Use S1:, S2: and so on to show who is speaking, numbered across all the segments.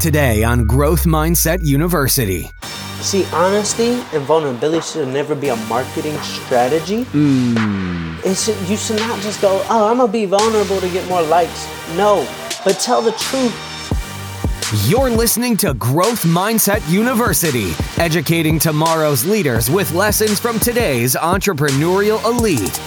S1: Today on Growth Mindset University.
S2: See, honesty and vulnerability should never be a marketing strategy. Hmm. It should, you should not just go, oh, I'm gonna be vulnerable to get more likes. No, but tell the truth.
S1: You're listening to Growth Mindset University, educating tomorrow's leaders with lessons from today's entrepreneurial elite.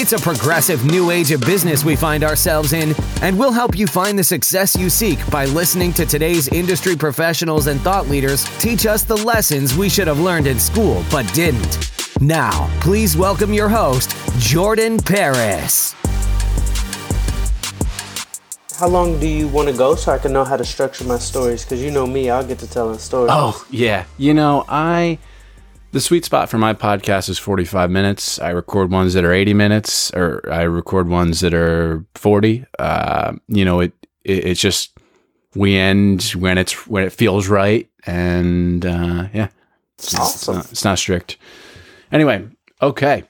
S1: It's a progressive new age of business we find ourselves in, and we'll help you find the success you seek by listening to today's industry professionals and thought leaders teach us the lessons we should have learned in school but didn't. Now, please welcome your host, Jordan Paris.
S2: How long do you want to go so I can know how to structure my stories? Because you know me, I'll get to telling stories.
S3: Oh, yeah. You know, I the sweet spot for my podcast is 45 minutes. I record ones that are 80 minutes or I record ones that are 40. Uh, you know, it, it it's just we end when it's when it feels right and uh, yeah. It's,
S2: Awesome.
S3: it's, not, it's not strict. Anyway, okay.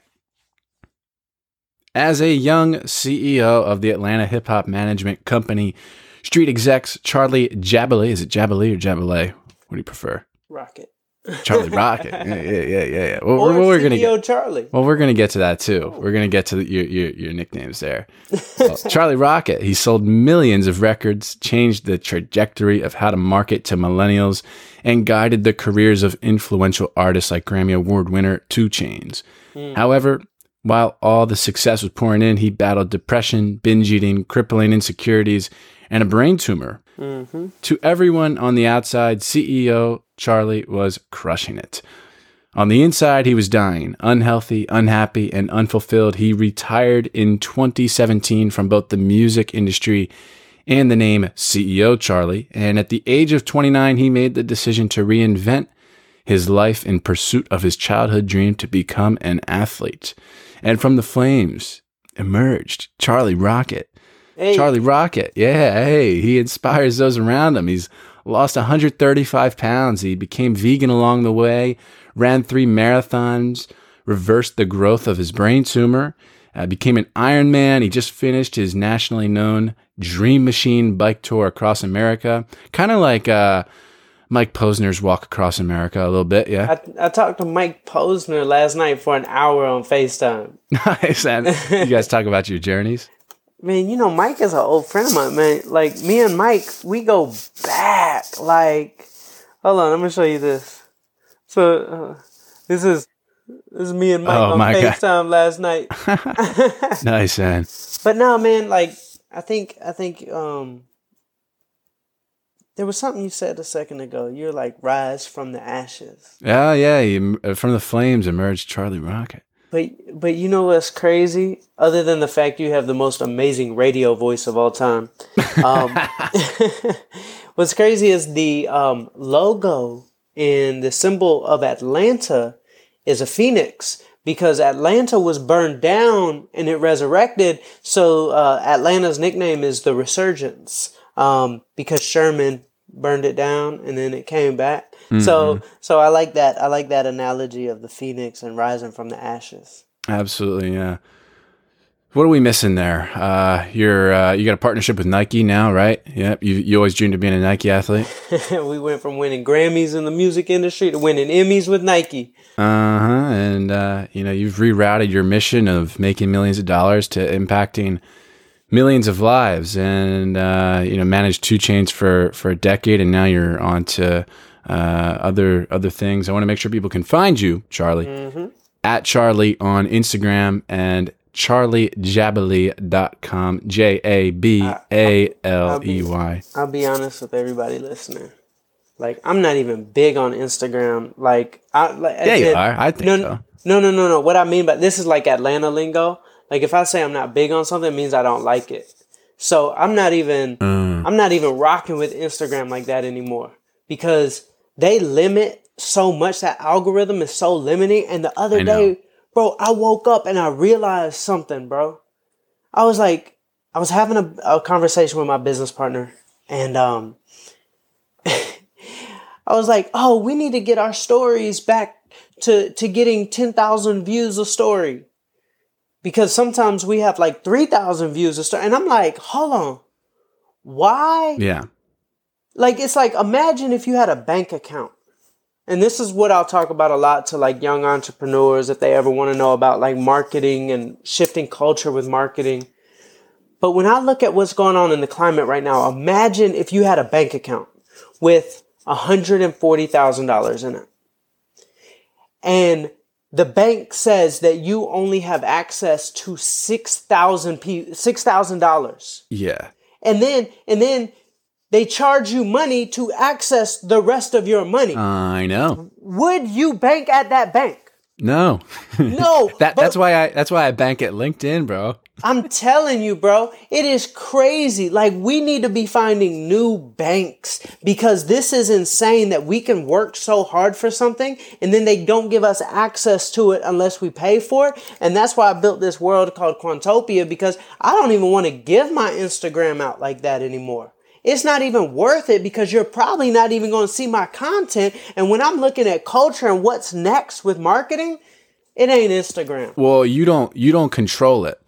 S3: As a young CEO of the Atlanta hip hop management company, Street Execs Charlie Jabaley, is it Jabaley or Jabaley? What do you prefer?
S2: Rocket.
S3: Charlie Rocket. Yeah, yeah, yeah, yeah. yeah. Well,
S2: Or
S3: we're, we're gonna get.
S2: Charlie.
S3: Well, we're gonna get to that too. We're gonna get to the, your, your your nicknames there. Well, Charlie Rocket. He sold millions of records, changed the trajectory of how to market to millennials, and guided the careers of influential artists like Grammy Award winner 2 Chainz. Hmm. However, while all the success was pouring in, he battled depression, binge eating, crippling insecurities, and a brain tumor. Mm-hmm. To everyone on the outside, CEO Charlie was crushing it. On the inside, he was dying, unhealthy, unhappy, and unfulfilled. He retired in 2017 from both the music industry and the name CEO Charlie. And at the age of 29, he made the decision to reinvent his life in pursuit of his childhood dream to become an athlete. And from the flames emerged Charlie Rocket.
S2: Hey.
S3: Charlie Rocket. Yeah, hey, he inspires those around him. He's lost 135 pounds. He became vegan along the way, ran three marathons, reversed the growth of his brain tumor, uh, became an Ironman. He just finished his nationally known Dream Machine bike tour across America, kind of like uh, Mike Posner's Walk Across America a little bit. Yeah,
S2: I, I talked to Mike Posner last night for an hour on FaceTime.
S3: nice. And you guys talk about your journeys.
S2: Man, you know, Mike is an old friend of mine, man. Like, me and Mike, we go back. Like, hold on, I'm going to show you this. So, uh, this is. This is me and Mike
S3: Oh,
S2: on
S3: my God.
S2: FaceTime last night.
S3: Nice, man.
S2: But no, man, like I think I think um there was something you said a second ago. You're like rise from the ashes.
S3: Yeah, yeah. He, uh, from the flames emerged Charlie Rocket.
S2: But but you know what's crazy? Other than the fact you have the most amazing radio voice of all time, um, what's crazy is the um, logo and the symbol of Atlanta is a phoenix because Atlanta was burned down and it resurrected. So uh, Atlanta's nickname is the Resurgence um, because Sherman burned it down and then it came back. So so I like that. I like that analogy of the phoenix and rising from the ashes.
S3: Absolutely, yeah. What are we missing there? Uh, you're uh, you got a partnership with Nike now, right? Yep. You you always dreamed of being a Nike athlete.
S2: we went from winning Grammys in the music industry to winning Emmys with Nike.
S3: Uh huh. And uh, you know you've rerouted your mission of making millions of dollars to impacting millions of lives, and uh, you know managed 2 Chainz for for a decade, and now you're on to other other things. I want to make sure people can find you, Charlie, at Charlie on Instagram and charliejabaley.com. J A B A L E Y.
S2: I'll be honest with everybody listening. Like I'm not even big on Instagram. Like I like I
S3: Yeah, you are. I think
S2: no,
S3: so.
S2: No, no, no, no. What I mean by this is like Atlanta lingo. Like if I say I'm not big on something, it means I don't like it. So I'm not even
S3: Mm.
S2: I'm not even rocking with Instagram like that anymore because they limit so much. That algorithm is so limiting. And the other day, bro, I woke up and I realized something, bro. I was like, I was having a, a conversation with my business partner, and um, I was like, "Oh, we need to get our stories back to to getting ten thousand views a story, because sometimes we have like three thousand views a story." And I'm like, "Hold on, why?
S3: Yeah.
S2: Like it's like imagine if you had a bank account and this is what I'll talk about a lot to like young entrepreneurs if they ever want to know about like marketing and shifting culture with marketing. But when I look at what's going on in the climate right now, imagine if you had a bank account with $140,000 in it. And the bank says that you only have access to $6,000 $6,000.
S3: Yeah.
S2: And then and then they charge you money to access the rest of your money.
S3: I know.
S2: Would you bank at that bank?
S3: No.
S2: No.
S3: that that's why I that's why I bank at LinkedIn, bro.
S2: I'm telling you, bro, it is crazy. Like we need to be finding new banks because this is insane that we can work so hard for something and then they don't give us access to it unless we pay for it. And that's why I built this world called Quantopia because I don't even want to give my Instagram out like that anymore. It's not even worth it because you're probably not even going to see my content. And when I'm looking at culture and what's next with marketing, it ain't Instagram.
S3: Well, you don't you don't control it.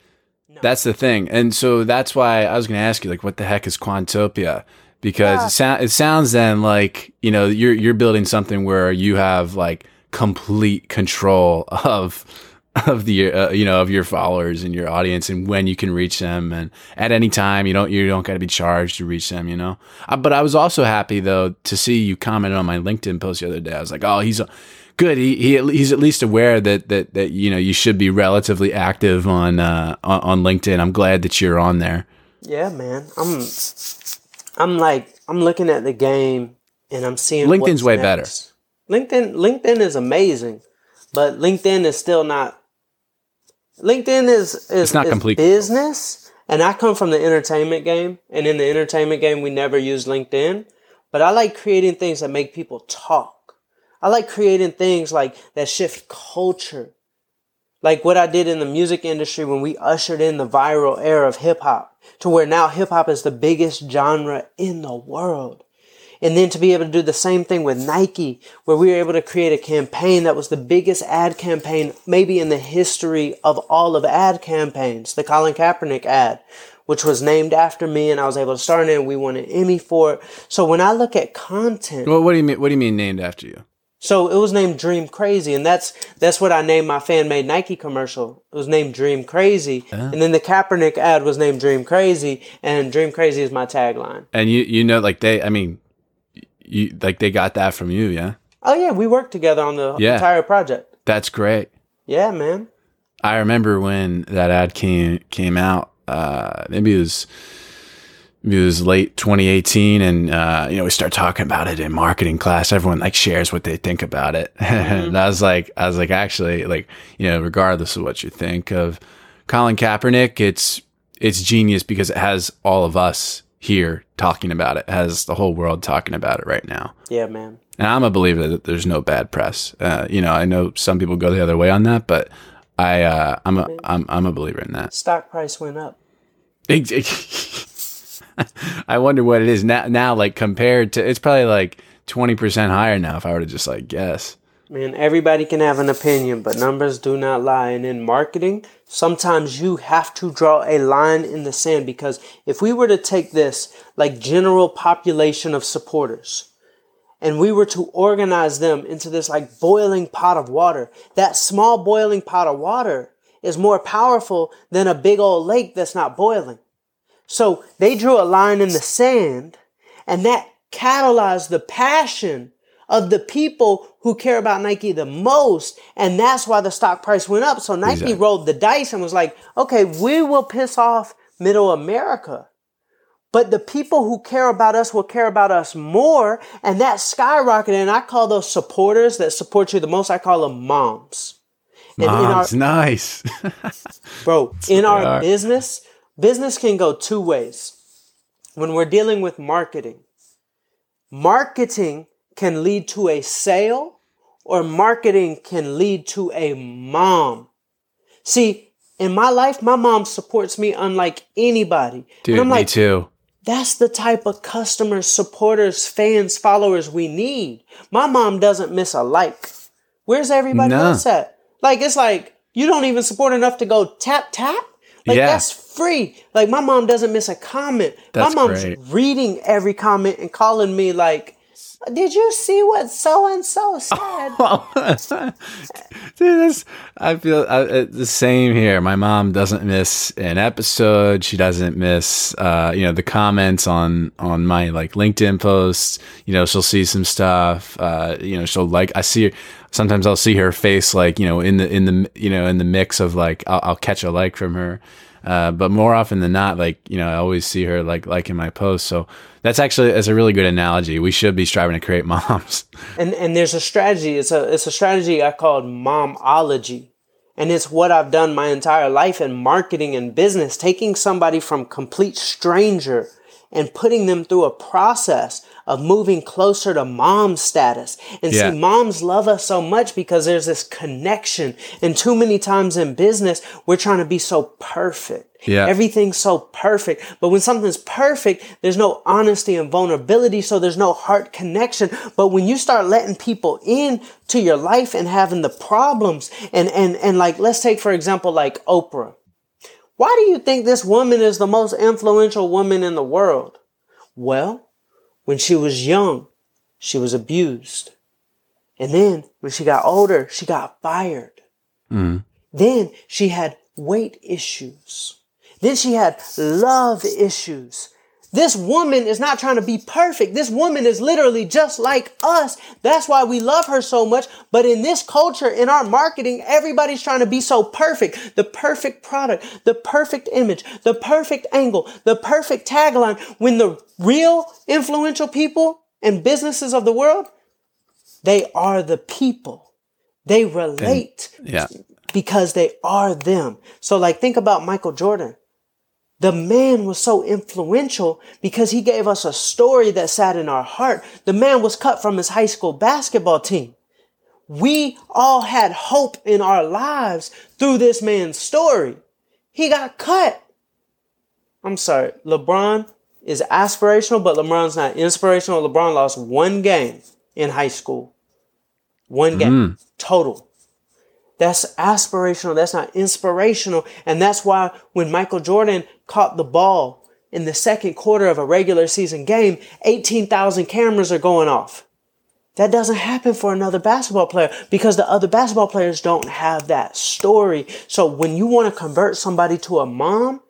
S3: That's the thing, and so that's why I was going to ask you, like, what the heck is Quantopia? Because
S2: Yeah.
S3: it, sound, it sounds then like you know you're you're building something where you have like complete control of of the uh, you know of your followers and your audience and when you can reach them and at any time you don't you don't got to be charged to reach them you know uh, but I was also happy though to see you comment on my LinkedIn post the other day I was like oh he's a, good he, he he's at least aware that that that you know you should be relatively active on uh on, on LinkedIn I'm glad that you're on there
S2: Yeah, man. I'm I'm like I'm looking at the game and I'm seeing
S3: LinkedIn's way better.
S2: LinkedIn LinkedIn is amazing, but LinkedIn is still not. LinkedIn is is,
S3: not
S2: is
S3: complete.
S2: business, and I come from the entertainment game, and in the entertainment game, we never use LinkedIn. But I like creating things that make people talk. I like creating things like that shift culture like what I did in the music industry when we ushered in the viral era of hip hop to where now hip hop is the biggest genre in the world. And then to be able to do the same thing with Nike, where we were able to create a campaign that was the biggest ad campaign maybe in the history of all of ad campaigns, the Colin Kaepernick ad, which was named after me and I was able to star in it and we won an Emmy for it. So when I look at content,
S3: well what do you mean what do you mean named after you
S2: so it was named Dream Crazy, and that's that's what I named my fan made Nike commercial. It was named Dream Crazy, and then the Kaepernick ad was named Dream Crazy, and Dream Crazy is my tagline.
S3: and you you know like they I mean you like they got that from you yeah
S2: Oh yeah, we worked together on the
S3: Yeah.
S2: entire project.
S3: that's great
S2: Yeah, man.
S3: I remember when that ad came came out. Uh, maybe it was maybe it was late 2018, and uh, you know we start talking about it in marketing class. Everyone like shares what they think about it, and I was like, I was like, actually, like you know, regardless of what you think of Colin Kaepernick, it's it's genius because it has all of us here talking about it. has the whole world talking about it right now.
S2: Yeah, man.
S3: And I'm a believer that there's no bad press. Uh, you know, I know some people go the other way on that, but I, uh, I'm a, I'm, I'm a believer in that.
S2: Stock price went up.
S3: I wonder what it is now. Now, like compared to, it's probably like twenty percent higher now. If I were to just like guess,
S2: Man, everybody can have an opinion, but numbers do not lie. And in marketing, sometimes you have to draw a line in the sand because if we were to take this like general population of supporters and we were to organize them into this like boiling pot of water, that small boiling pot of water is more powerful than a big old lake that's not boiling. So they drew a line in the sand and that catalyzed the passion of the people who care about Nike the most. And that's why the stock price went up. So Nike
S3: Exactly.
S2: rolled the dice and was like, okay, we will piss off middle America. But the people who care about us will care about us more. And that skyrocketed. And I call those supporters that support you the most, I call them moms. And in our-
S3: mom's nice.
S2: Bro, in our business, business can go two ways. When we're dealing with marketing, marketing can lead to a sale or marketing can lead to a mom. See, in my life, my mom supports me unlike anybody.
S3: Dude,
S2: and I'm
S3: me too.
S2: that's the type of customers, supporters, fans, followers we need. My mom doesn't miss a like. Where's everybody
S3: No.
S2: else at? Like, it's like, you don't even support enough to go tap, tap. Like
S3: Yeah.
S2: that's free. Like my mom doesn't miss a comment.
S3: That's
S2: my mom's
S3: great.
S2: reading every comment and calling me like, "Did you see what so and so said?"
S3: Dude, that's, I feel uh, the same here. My mom doesn't miss an episode. She doesn't miss, uh, you know, the comments on on my like LinkedIn posts. You know, she'll see some stuff. Uh, you know, she'll like. I see her. Sometimes I'll see her face like you know in the in the you know in the mix of like I'll, I'll catch a like from her. Uh, but more often than not, like you know, I always see her like liking my posts. So that's actually that's a really good analogy. We should be striving to create moms.
S2: and and there's a strategy. It's a it's a strategy I called momology. And it's what I've done my entire life in marketing and business, taking somebody from complete stranger and putting them through a process of moving closer to mom status. And
S3: Yeah.
S2: see, moms love us so much because there's this connection. And too many times in business, we're trying to be so perfect.
S3: Yeah.
S2: Everything's so perfect. But when something's perfect, there's no honesty and vulnerability. So there's no heart connection. But when you start letting people in to your life and having the problems and, and, and like, let's take, for example, like Oprah. Why do you think this woman is the most influential woman in the world? Well, when she was young, she was abused. And then when she got older, she got fired. Mm-hmm. Then she had weight issues. Then she had love issues. This woman is not trying to be perfect. This woman is literally just like us. That's why we love her so much. But in this culture, in our marketing, everybody's trying to be so perfect. The perfect product, the perfect image, the perfect angle, the perfect tagline. When the real influential people and businesses of the world, they are the people. They relate
S3: Yeah.
S2: because they are them. So like think about Michael Jordan. The man was so influential because he gave us a story that sat in our heart. The man was cut from his high school basketball team. We all had hope in our lives through this man's story. He got cut. I'm sorry. LeBron is aspirational, but LeBron's not inspirational. LeBron lost one game in high school. One game mm. total. That's aspirational. That's not inspirational. And that's why when Michael Jordan caught the ball in the second quarter of a regular season game, 18,000 cameras are going off. That doesn't happen for another basketball player because the other basketball players don't have that story. So when you want to convert somebody to a mom,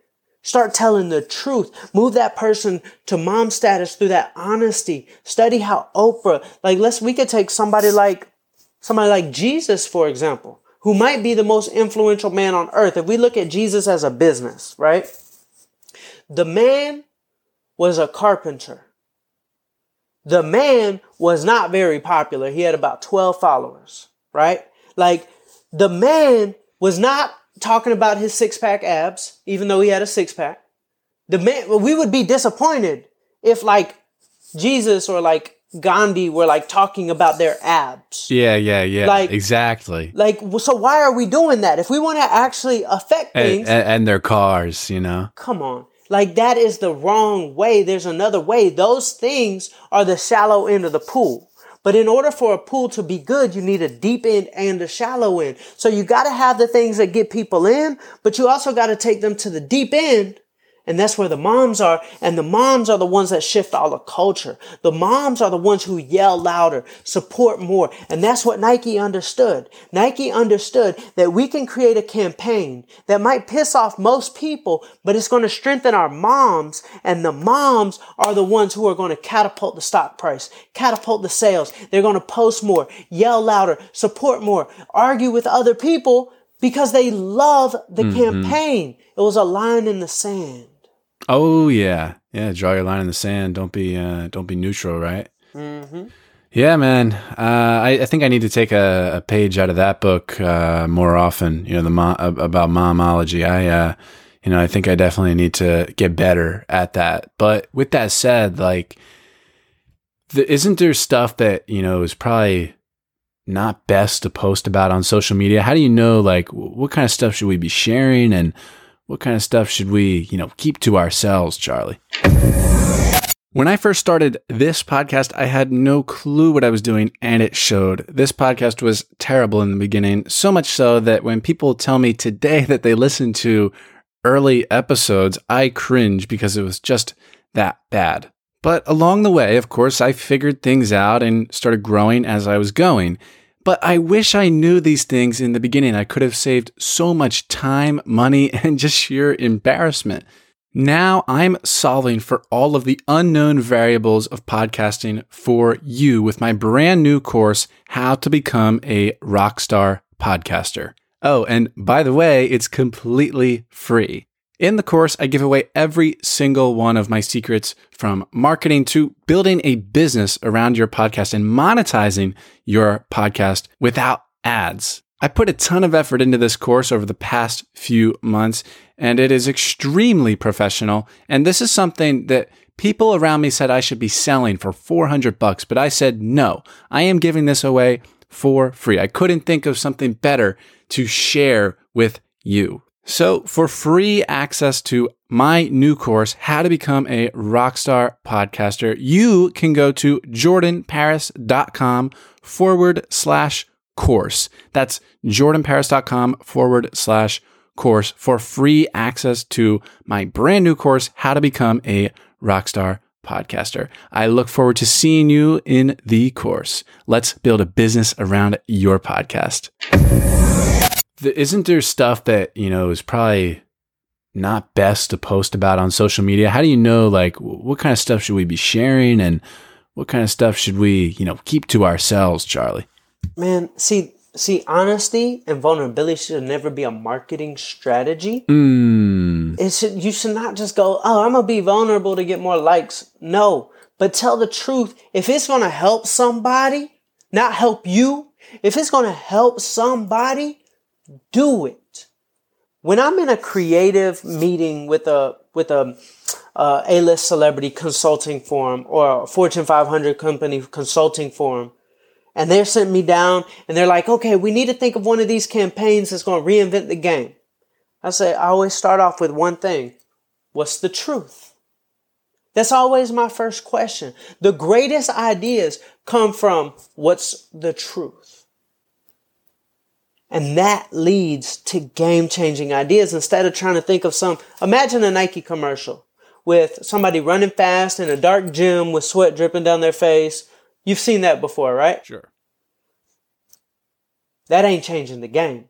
S2: Start telling the truth. Move that person to mom status through that honesty. Study how Oprah, like let's, we could take somebody like, somebody like Jesus, for example, who might be the most influential man on earth. If we look at Jesus as a business, right? The man was a carpenter. The man was not very popular. He had about 12 followers, right? Like the man was not talking about his six pack abs, even though he had a six pack. The man, we would be disappointed if like Jesus or like Gandhi were like talking about their abs.
S3: Yeah, yeah, yeah.
S2: Like-
S3: exactly.
S2: Like, so why are we doing that? If we want to actually affect things,
S3: and, and their cars, you know.
S2: come on. Like that is the wrong way. There's another way. Those things are the shallow end of the pool. But in order for a pool to be good, you need a deep end and a shallow end. So you got to have the things that get people in, but you also got to take them to the deep end. And that's where the moms are. And the moms are the ones that shift all the culture. The moms are the ones who yell louder, support more. And that's what Nike understood. Nike understood that we can create a campaign that might piss off most people, but it's going to strengthen our moms. And the moms are the ones who are going to catapult the stock price, catapult the sales. They're going to post more, yell louder, support more, argue with other people because they love the mm-hmm. campaign. It was a line in the sand.
S3: Oh yeah, yeah. Draw your line in the sand. Don't be, uh, don't be neutral, right? Mm-hmm. Yeah, man. Uh, I, I think I need to take a, a page out of that book uh, more often. You know, the mo- about momology. I, uh, you know, I think I definitely need to get better at that. But with that said, like, the, isn't there stuff that you know is probably not best to post about on social media? How do you know, like, wh- what kind of stuff should we be sharing and what kind of stuff should we, you know, keep to ourselves, Charlie? When I first started this podcast, I had no clue what I was doing, and it showed. This podcast was terrible in the beginning, so much so that when people tell me today that they listen to early episodes, I cringe because it was just that bad. But along the way, of course, I figured things out and started growing as I was going. But I wish I knew these things in the beginning. I could have saved so much time, money, and just sheer embarrassment. Now I'm solving for all of the unknown variables of podcasting for you with my brand new course, How to Become a Rockstar Podcaster. Oh, and by the way, it's completely free. In the course, I give away every single one of my secrets from marketing to building a business around your podcast and monetizing your podcast without ads. I put a ton of effort into this course over the past few months, and it is extremely professional. And this is something that people around me said I should be selling for 400 bucks, but I said no. I am giving this away for free. I couldn't think of something better to share with you. So, for free access to my new course, How to Become a Rockstar Podcaster, you can go to jordanparis.com forward slash course. That's jordanparis.com forward slash course for free access to my brand new course, How to Become a Rockstar Podcaster. I look forward to seeing you in the course. Let's build a business around your podcast the, isn't there stuff that you know is probably not best to post about on social media? How do you know like what kind of stuff should we be sharing and what kind of stuff should we you know keep to ourselves, Charlie?
S2: Man, see, see, honesty and vulnerability should never be a marketing strategy.
S3: Mm.
S2: It should you should not just go, oh, I'm gonna be vulnerable to get more likes. No, but tell the truth. If it's gonna help somebody, not help you, if it's gonna help somebody, do it. When I'm in a creative meeting with a with a uh, A-list celebrity consulting firm or a Fortune 500 company consulting firm, and they're sitting me down and they're like, "Okay, we need to think of one of these campaigns that's going to reinvent the game." I say, I always start off with one thing: What's the truth? That's always my first question. The greatest ideas come from what's the truth. And that leads to game changing ideas instead of trying to think of some. Imagine a Nike commercial with somebody running fast in a dark gym with sweat dripping down their face. You've seen that before, right?
S3: Sure.
S2: That ain't changing the game.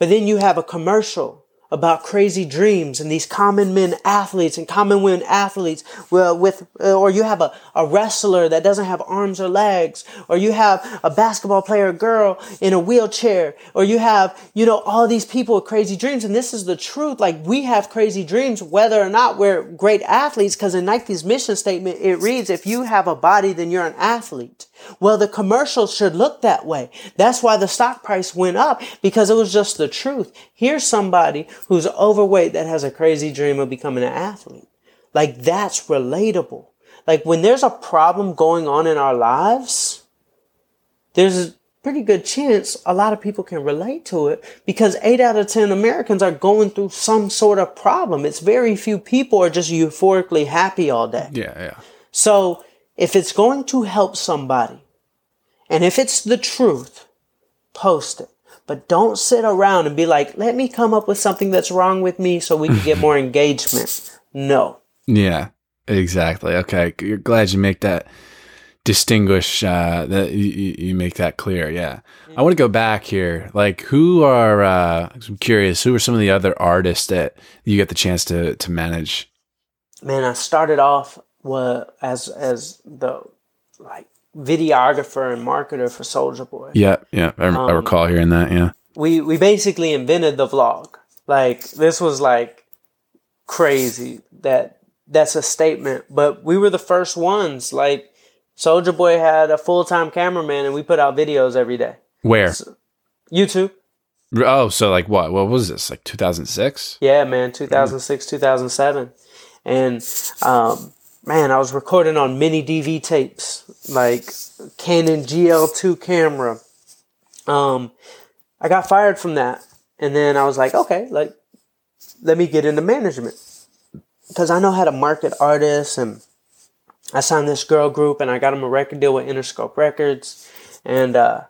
S2: But then you have a commercial about crazy dreams and these common men athletes and common women athletes with uh, or you have a, a wrestler that doesn't have arms or legs or you have a basketball player girl in a wheelchair or you have you know all these people with crazy dreams. And this is the truth. Like we have crazy dreams whether or not we're great athletes because in nike's mission statement it reads if you have a body then you're an athlete well, the commercial should look that way. That's why the stock price went up because it was just the truth. Here's somebody who's overweight that has a crazy dream of becoming an athlete. Like that's relatable. Like when there's a problem going on in our lives, there's a pretty good chance a lot of people can relate to it because eight out of 10 Americans are going through some sort of problem. It's very few people are just euphorically happy all day.
S3: Yeah, yeah.
S2: So if it's going to help somebody, and if it's the truth, post it. But don't sit around and be like, let me come up with something that's wrong with me so we can get more engagement. No.
S3: Yeah, exactly. Okay. You're glad you make that distinguish uh, that you, you make that clear. Yeah. I want to go back here. Like, who are? Uh, I'm curious. Who are some of the other artists that you get the chance to to manage?
S2: Man, I started off was as as the like videographer and marketer for Soulja Boy.
S3: Yeah, yeah, I, um, I recall hearing that. Yeah,
S2: we we basically invented the vlog. Like this was like crazy that that's a statement, but we were the first ones. Like Soulja Boy had a full time cameraman, and we put out videos every day.
S3: Where?
S2: So, YouTube.
S3: Oh, so like what? What was this? Like 2006?
S2: Yeah, man, 2006, mm. 2007. And um, man, I was recording on mini DV tapes, like Canon GL2 camera. Um, I got fired from that, and then I was like, okay, like, let me get into management because I know how to market artists, and I signed this girl group, and I got them a record deal with Interscope Records, and uh,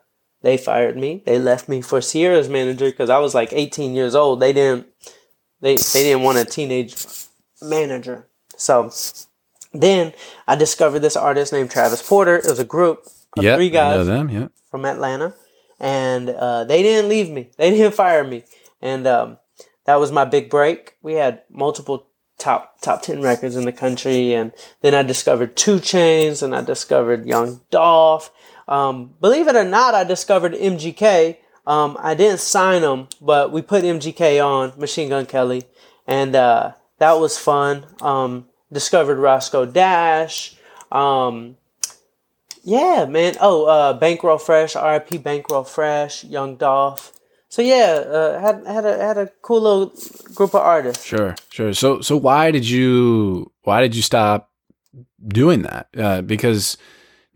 S2: they fired me. They left me for Ciara's manager because I was like 18 years old. They didn't They they didn't want a teenage manager. So then I discovered this artist named Travis Porter. It was a group of
S3: Yep,
S2: three guys
S3: them. Yeah.
S2: from Atlanta, and uh, they didn't leave me. They didn't fire me, and um, that was my big break. We had multiple top top ten records in the country, and then I discovered 2 Chainz, and I discovered Young Dolph. Um, believe it or not, I discovered MGK. Um, I didn't sign him, but we put MGK on Machine Gun Kelly, and uh, that was fun. Um, discovered Roscoe Dash. Um, yeah, man. Oh, uh, Bankroll Fresh, RIP Bankroll Fresh, Young Dolph. So yeah, uh, had had a had a cool little group of artists.
S3: Sure, sure. So, so why did you why did you stop doing that? Uh, because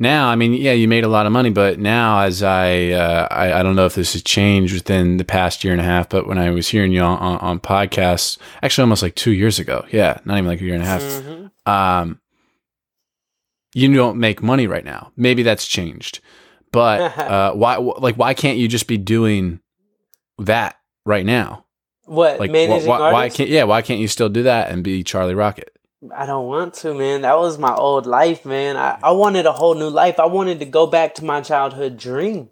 S3: now, I mean, yeah, you made a lot of money, but now, as I, uh, I, I don't know if this has changed within the past year and a half, but when I was hearing you on, on, on podcasts, actually almost like two years ago, yeah, not even like a year and a half,
S2: Mhm.
S3: um, you don't make money right now. Maybe that's changed, but uh, why? Like, why can't you just be doing that right now?
S2: What
S3: Like, wh-
S2: managing
S3: why, why can't? Yeah, why can't you still do that and be Charlie Rocket?
S2: I don't want to, man. That was my old life, man. I, I wanted a whole new life. I wanted to go back to my childhood dream.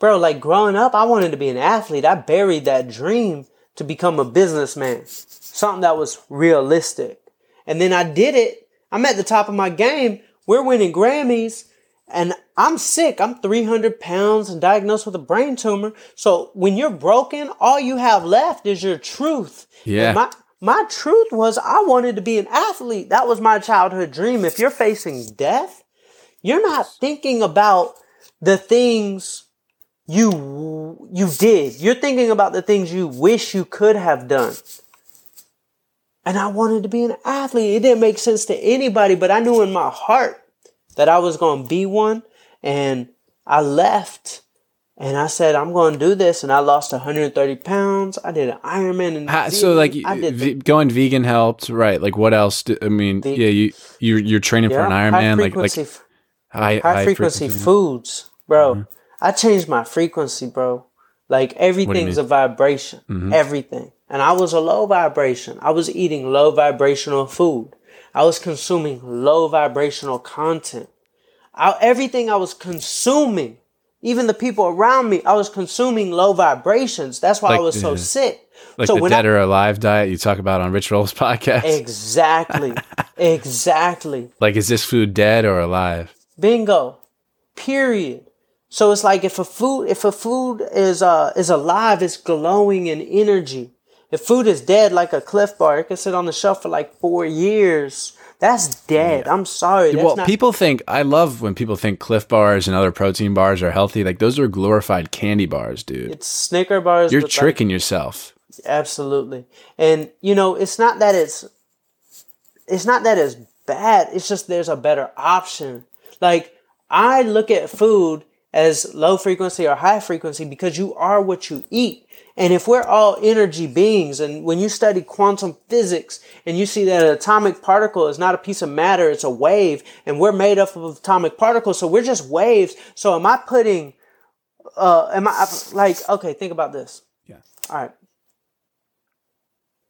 S2: Bro, like growing up, I wanted to be an athlete. I buried that dream to become a businessman. Something that was realistic. And then I did it. I'm at the top of my game. We're winning Grammys. And I'm sick. I'm 300 pounds and diagnosed with a brain tumor. So when you're broken, all you have left is your truth.
S3: Yeah.
S2: And my, my truth was I wanted to be an athlete. That was my childhood dream. If you're facing death, you're not thinking about the things you you did. You're thinking about the things you wish you could have done. And I wanted to be an athlete. It didn't make sense to anybody, but I knew in my heart that I was going to be one. And I left and I said, I'm going to do this. And I lost 130 pounds. I did an Ironman. In
S3: How, so like
S2: I did
S3: v- going vegan helped, right? Like what else? Do, I mean,
S2: Ve-
S3: yeah, you you're, you're training for an
S2: high
S3: Ironman, like like
S2: frequency,
S3: high,
S2: high, frequency, foods, bro.
S3: Mm-hmm.
S2: I changed my frequency, bro. Like everything's a vibration,
S3: Mhm.
S2: everything. And I was a low vibration. I was eating low vibrational food. I was consuming low vibrational content. I, everything I was consuming, even the people around me, I was consuming low vibrations. That's why I was so sick.
S3: like
S2: so
S3: the dead
S2: I,
S3: or alive diet you talk about on Rich Roll's podcast.
S2: exactly, exactly.
S3: like, is this food dead or alive?
S2: Bingo. Period. So it's like if a food if a food is uh is alive, it's glowing in energy. If food is dead like a Clif bar, it can sit on the shelf for like four years. That's dead. I'm sorry. That's
S3: well,
S2: not
S3: people think I love when people think Clif bars and other protein bars are healthy. Like those are glorified candy bars, dude.
S2: it's Snicker bars.
S3: You're
S2: with, like,
S3: tricking yourself.
S2: Absolutely. And you know, it's not that it's it's not that it's bad. It's just there's a better option. Like I look at food as low frequency or high frequency because you are what you eat. And if we're all energy beings and when you study quantum physics and you see that an atomic particle is not a piece of matter, it's a wave and we're made up of atomic particles. So we're just waves. So am I putting uh am I like okay, think about this.
S3: Yeah.
S2: All right.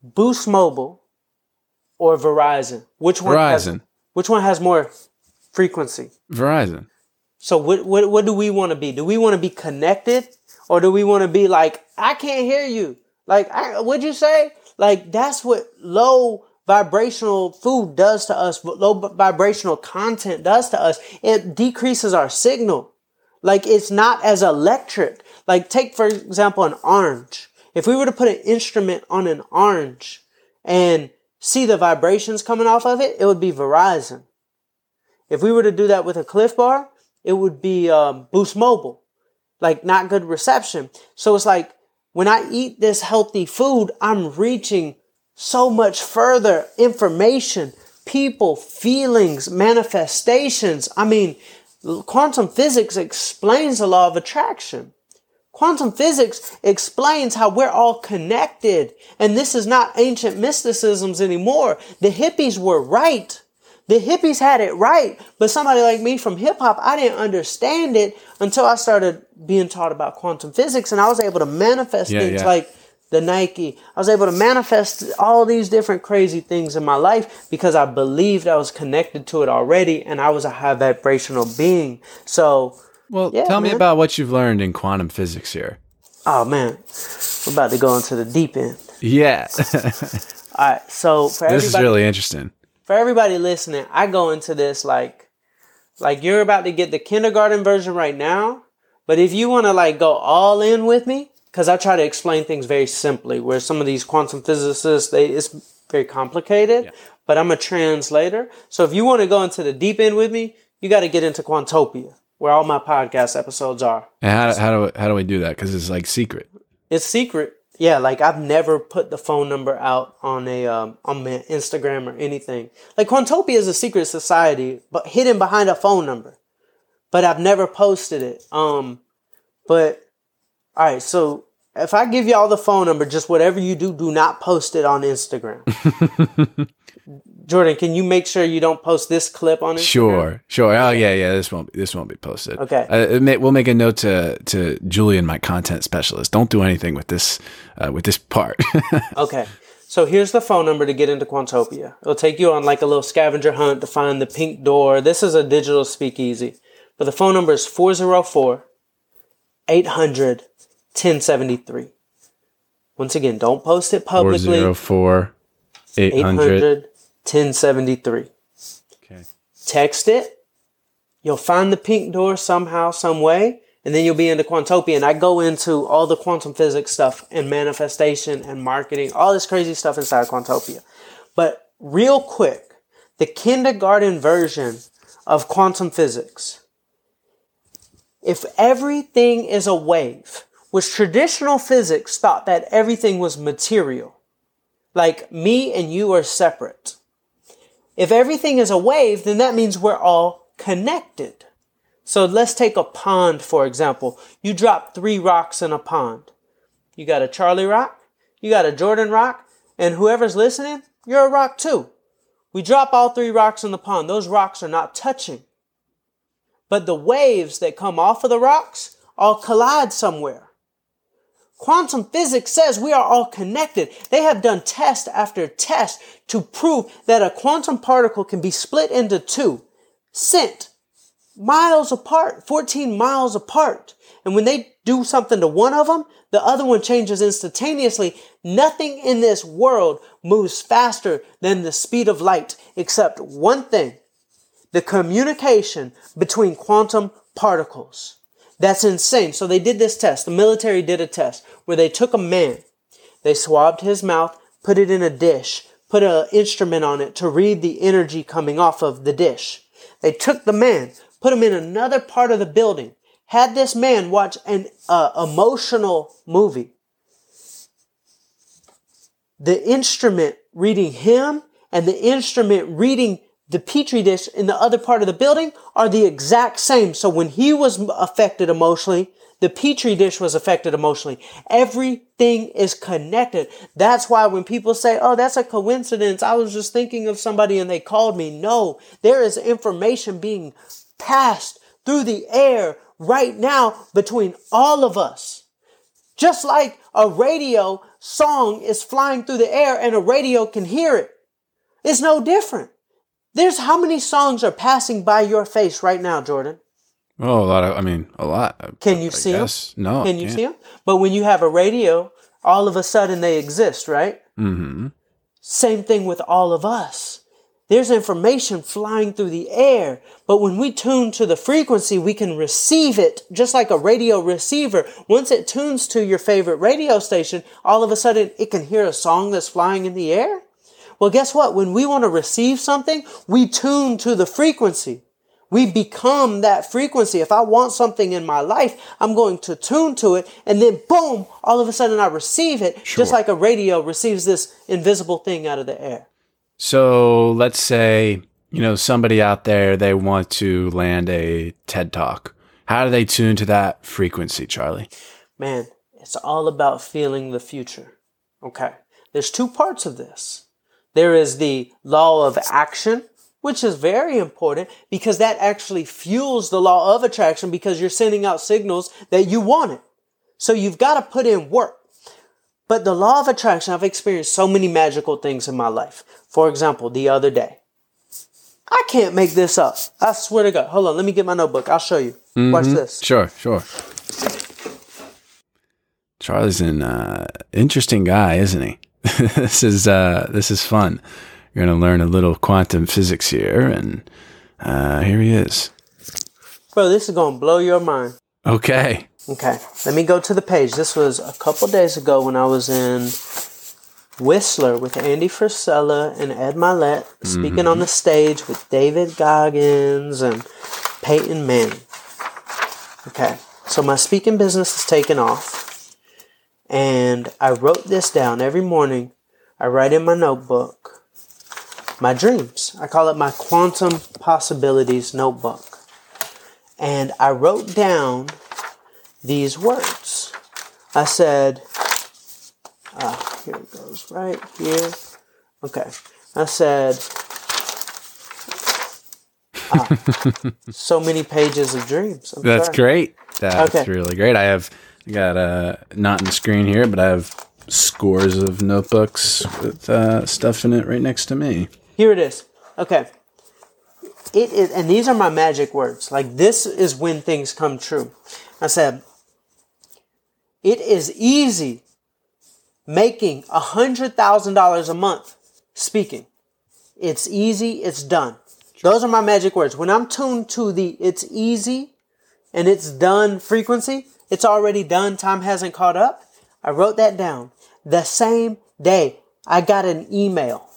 S2: Boost Mobile or Verizon? Which one? Has,
S3: Verizon.
S2: which one has more frequency?
S3: Verizon.
S2: So what what what do we want to be? Do we want to be connected or do we want to be like I can't hear you? Like I, what'd you say? Like that's what low vibrational food does to us. What low vibrational content does to us. It decreases our signal. Like it's not as electric. Like take for example an orange. If we were to put an instrument on an orange and see the vibrations coming off of it, it would be Verizon. If we were to do that with a Clif Bar, it would be um, Boost Mobile. Like not good reception. So it's like when I eat this healthy food, I'm reaching so much further information, people, feelings, manifestations. I mean, quantum physics explains the law of attraction. Quantum physics explains how we're all connected. And this is not ancient mysticisms anymore. The hippies were right. The hippies had it right. But somebody like me from hip hop, I didn't understand it until I started being taught about quantum physics and I was able to manifest
S3: Yeah,
S2: things
S3: yeah.
S2: like the Nike. I was able to manifest all these different crazy things in my life because I believed I was connected to it already and I was a high vibrational being. So,
S3: Well,
S2: Yeah,
S3: tell me about what you've learned in quantum physics here.
S2: oh man, we're about to go into the deep end.
S3: Yeah.
S2: All right, so for
S3: this is really interesting.
S2: For everybody listening, I go into this like, like you're about to get the kindergarten version right now. But if you want to like go all in with me, because I try to explain things very simply, where some of these quantum physicists, they it's very complicated. But I'm a translator, so if you want to go into the deep end with me, you got to get into Quantopia, where all my podcast episodes are.
S3: And how, how do how do we do that? Because it's like secret.
S2: It's secret. Yeah, like I've never put the phone number out on a um, on my Instagram or anything. Like Quantopia is a secret society, but hidden behind a phone number. But I've never posted it. Um, but all right, so if I give y'all the phone number, just whatever you do, do not post it on Instagram. Jordan, can you make sure you don't post this clip on Instagram?
S3: Sure, sure. Oh yeah, yeah. This won't this won't be posted.
S2: Okay.
S3: Uh, may, we'll make a note to to Julian, my content specialist. Don't do anything with this uh, with this part.
S2: Okay. So here's the phone number to get into Quantopia. It'll take you on like a little scavenger hunt to find the pink door. This is a digital speakeasy. But the phone number is 404 800 1073. Once again, don't post it publicly.
S3: zero four eight
S2: 800
S3: hundred.
S2: 1073.
S3: Okay.
S2: Text it. You'll find the pink door somehow, some way, and then you'll be into Quantopia. And I go into all the quantum physics stuff and manifestation and marketing, all this crazy stuff inside Quantopia. But real quick, the kindergarten version of quantum physics. If everything is a wave, which traditional physics thought that everything was material, like me and you are separate. If everything is a wave, then that means we're all connected. So let's take a pond, for example. You drop three rocks in a pond. You got a Charlie rock, you got a Jordan rock, and whoever's listening, you're a rock too. We drop all three rocks in the pond. Those rocks are not touching. But the waves that come off of the rocks all collide somewhere. Quantum physics says we are all connected. They have done test after test to prove that a quantum particle can be split into two, sent miles apart, 14 miles apart. And when they do something to one of them, the other one changes instantaneously. Nothing in this world moves faster than the speed of light except one thing the communication between quantum particles. That's insane. So they did this test. The military did a test where they took a man, they swabbed his mouth, put it in a dish, put an instrument on it to read the energy coming off of the dish. They took the man, put him in another part of the building, had this man watch an uh, emotional movie. The instrument reading him and the instrument reading the petri dish in the other part of the building are the exact same. So when he was affected emotionally, the petri dish was affected emotionally. Everything is connected. That's why when people say, Oh, that's a coincidence. I was just thinking of somebody and they called me. No, there is information being passed through the air right now between all of us. Just like a radio song is flying through the air and a radio can hear it. It's no different. There's how many songs are passing by your face right now, Jordan?
S3: Oh, a lot of. I mean, a lot.
S2: Can you
S3: I
S2: see
S3: guess. No.
S2: Can you see them? But when you have a radio, all of a sudden they exist, right?
S3: Mm-hmm.
S2: Same thing with all of us. There's information flying through the air, but when we tune to the frequency, we can receive it just like a radio receiver. Once it tunes to your favorite radio station, all of a sudden it can hear a song that's flying in the air. Well, guess what? When we want to receive something, we tune to the frequency. We become that frequency. If I want something in my life, I'm going to tune to it and then boom, all of a sudden I receive it just like a radio receives this invisible thing out of the air.
S3: So let's say you know somebody out there they want to land a TED talk. How do they tune to that frequency, Charlie?
S2: Man, it's all about feeling the future. Okay. There's two parts of this. There is the law of action, which is very important because that actually fuels the law of attraction because you're sending out signals that you want it. So you've got to put in work. But the law of attraction, I've experienced so many magical things in my life. For example, the other day, I can't make this up. I swear to God. Hold on, let me get my notebook. I'll show you. Watch this.
S3: Sure, sure. Charlie's an uh, interesting guy, isn't he? this is uh, this is fun. You're gonna learn a little quantum physics here, and uh, here he is.
S2: Bro, this is going to blow your mind.
S3: Okay.
S2: Okay, let me go to the page. This was a couple days ago when I was in Whistler with Andy Frisella and Ed Mylett, speaking on the stage with David Goggins and Peyton Manning. Okay, so my speaking business is taking off, and I wrote this down every morning. I write in my notebook my dreams. I call it my quantum possibilities notebook. And I wrote down these words. I said, ah, here it goes, right here. Okay. I said, ah, so many pages of dreams. I'm
S3: That's
S2: sorry.
S3: great. That's
S2: Okay.
S3: really great. I have got uh, not in the screen here, but I have scores of notebooks with uh, stuff in it right next to me.
S2: Here it is. Okay. It is, and these are my magic words. Like this is when things come true. I said, it is easy making a hundred thousand dollars a month speaking. It's easy. It's done. Those are my magic words. When I'm tuned to the it's easy and it's done frequency, it's already done. Time hasn't caught up. I wrote that down. The same day, I got an email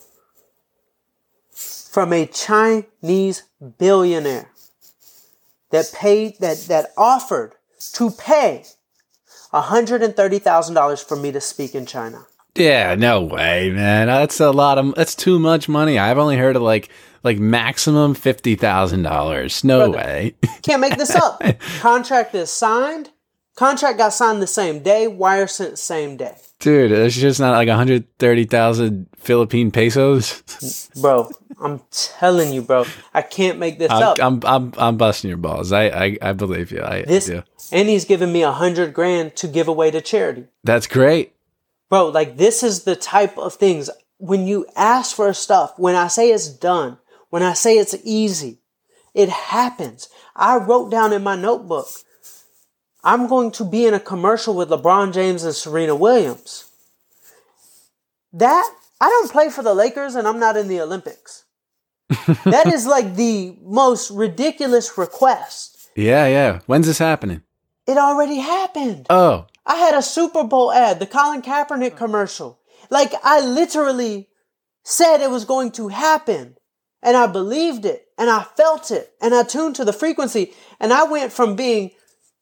S2: from a Chinese billionaire that paid that that offered to pay $130,000 for me to speak in China.
S3: Yeah, no way, man. That's a lot of. That's too much money. I've only heard of like like maximum fifty thousand dollars. No
S2: Brother.
S3: way.
S2: Can't make this up. Contract is signed. Contract got signed the same day. Wire sent same day.
S3: Dude, it's just not like 130,000 Philippine pesos.
S2: Bro, I'm telling you, bro. I can't make this
S3: I'm,
S2: up.
S3: I'm, I'm, I'm busting your balls. I, I, I believe you. I, I
S2: this
S3: do.
S2: and he's giving me a hundred grand to give away to charity.
S3: That's great.
S2: Bro, like this is the type of things when you ask for stuff, when I say it's done, when I say it's easy, it happens. I wrote down in my notebook, I'm going to be in a commercial with LeBron James and Serena Williams. That, I don't play for the Lakers and I'm not in the Olympics. that is like the most ridiculous request.
S3: Yeah, yeah. When's this happening?
S2: It already happened.
S3: Oh,
S2: I had a Super Bowl ad, the Colin Kaepernick commercial. Like I literally said it was going to happen. And I believed it and I felt it and I tuned to the frequency and I went from being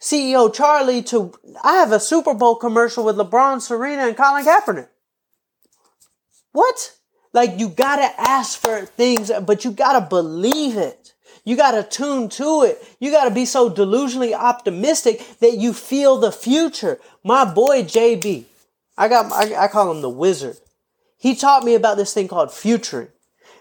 S2: CEO Charlie to I have a Super Bowl commercial with LeBron, Serena, and Colin Kaepernick. What? Like you gotta ask for things, but you gotta believe it. You gotta tune to it. You gotta be so delusionally optimistic that you feel the future. My boy JB, I got I, I call him the wizard. He taught me about this thing called futuring.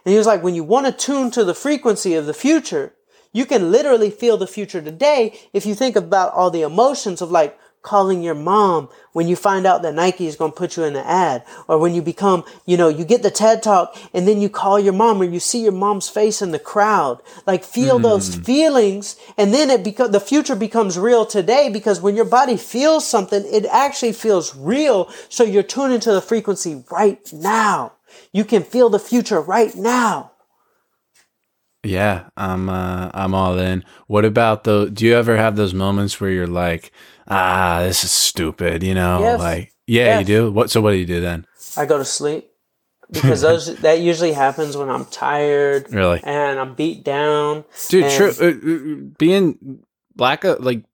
S2: And he was like, when you want to tune to the frequency of the future, you can literally feel the future today if you think about all the emotions of like calling your mom when you find out that Nike is going to put you in the ad or when you become, you know, you get the TED talk and then you call your mom or you see your mom's face in the crowd. Like feel mm-hmm. those feelings and then it becomes the future becomes real today because when your body feels something, it actually feels real. So you're tuning to the frequency right now. You can feel the future right now.
S3: Yeah. I'm, uh, I'm all in. What about the? Do you ever have those moments where you're like, ah, this is stupid? You know,
S2: Yes.
S3: like, yeah, you do. What? So what do you do then?
S2: I go to sleep because those that usually happens when I'm tired
S3: Really?
S2: and I'm beat down.
S3: Dude, true. Uh, uh, being black, uh, like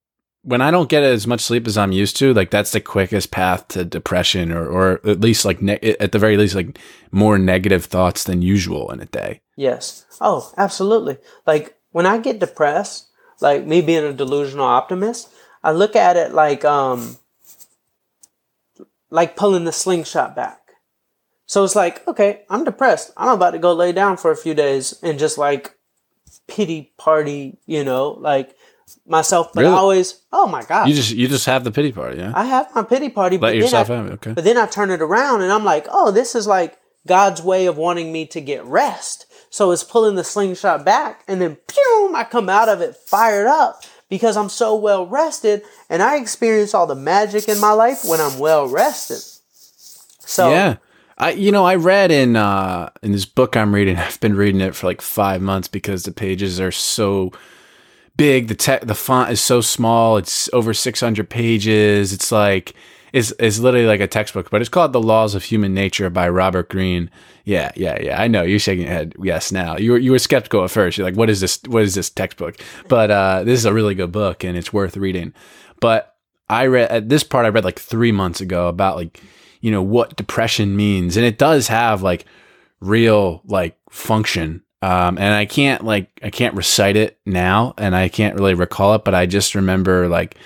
S3: when I don't get as much sleep as I'm used to, like that's the quickest path to depression, or or at least like ne- at the very least like more negative thoughts than usual in a day.
S2: Yes. Oh, absolutely. Like when I get depressed, like me being a delusional optimist, I look at it like um like pulling the slingshot back. So it's like, okay, I'm depressed. I'm about to go lay down for a few days and just like pity party, you know, like myself, but
S3: Really?
S2: I always, oh my god,
S3: You just you just have the pity party, yeah?
S2: I have my pity party.
S3: Let
S2: but
S3: yourself
S2: I-
S3: have it, okay.
S2: But then I turn it around and I'm like, oh, this is like God's way of wanting me to get rest. So it's pulling the slingshot back and then pew, I come out of it fired up because I'm so well rested and I experience all the magic in my life when I'm well rested. So
S3: Yeah. I you know, I read in uh in this book I'm reading, I've been reading it for like 5 months because the pages are so big, the te- the font is so small, it's over 600 pages. It's like it's it's literally like a textbook, but it's called The Laws of Human Nature by Robert Greene. Yeah, yeah, yeah. I know you're shaking your head. Yes, now you were you were skeptical at first. You're like, what is this? What is this textbook? But uh, this is a really good book and it's worth reading. But I read at this part I read like three months ago about like you know what depression means, and it does have like real like function. Um, and I can't like I can't recite it now, and I can't really recall it, but I just remember like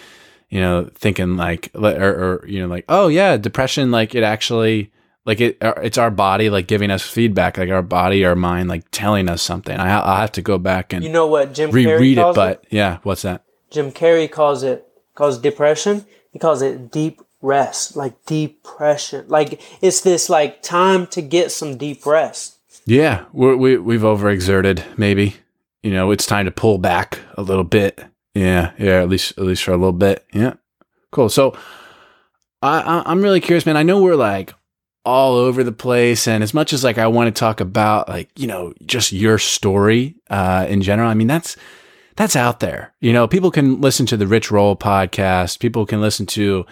S3: you know thinking like or, or you know like oh yeah, depression like it actually like it uh, it's our body like giving us feedback, like our body, our mind like telling us something. I I'll have to go back and
S2: you know what Jim
S3: reread it, but yeah, what's that?
S2: Jim Carrey calls it calls depression. He calls it deep rest, like depression. Like it's this like time to get some deep rest.
S3: Yeah, we're, we we've overexerted. Maybe you know it's time to pull back a little bit. Yeah, yeah, at least at least for a little bit. Yeah, cool. So I, I I'm really curious, man. I know we're like all over the place, and as much as like I want to talk about like you know just your story uh, in general, I mean that's that's out there. You know, people can listen to the Rich Roll podcast. People can listen to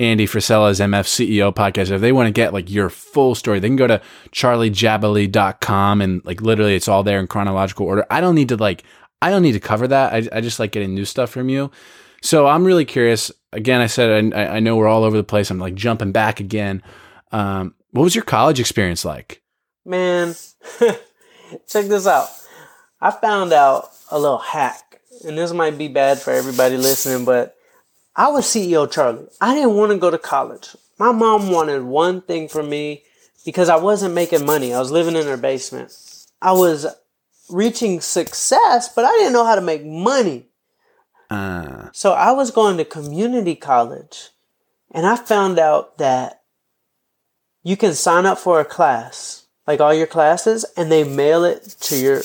S3: Andy Frisella's MF CEO podcast. If they want to get like your full story, they can go to charliejabaley.com and like literally it's all there in chronological order. I don't need to like, I don't need to cover that. I, I just like getting new stuff from you. So I'm really curious. Again, I said, I, I know we're all over the place. I'm like jumping back again. Um, what was your college experience like?
S2: Man, check this out. I found out a little hack, and this might be bad for everybody listening, but I was CEO Charlie. I didn't want to go to college. My mom wanted one thing for me because I wasn't making money. I was living in her basement. I was reaching success, but I didn't know how to make money.
S3: Uh,
S2: So I was going to community college and I found out that you can sign up for a class, like all your classes, and they mail it to your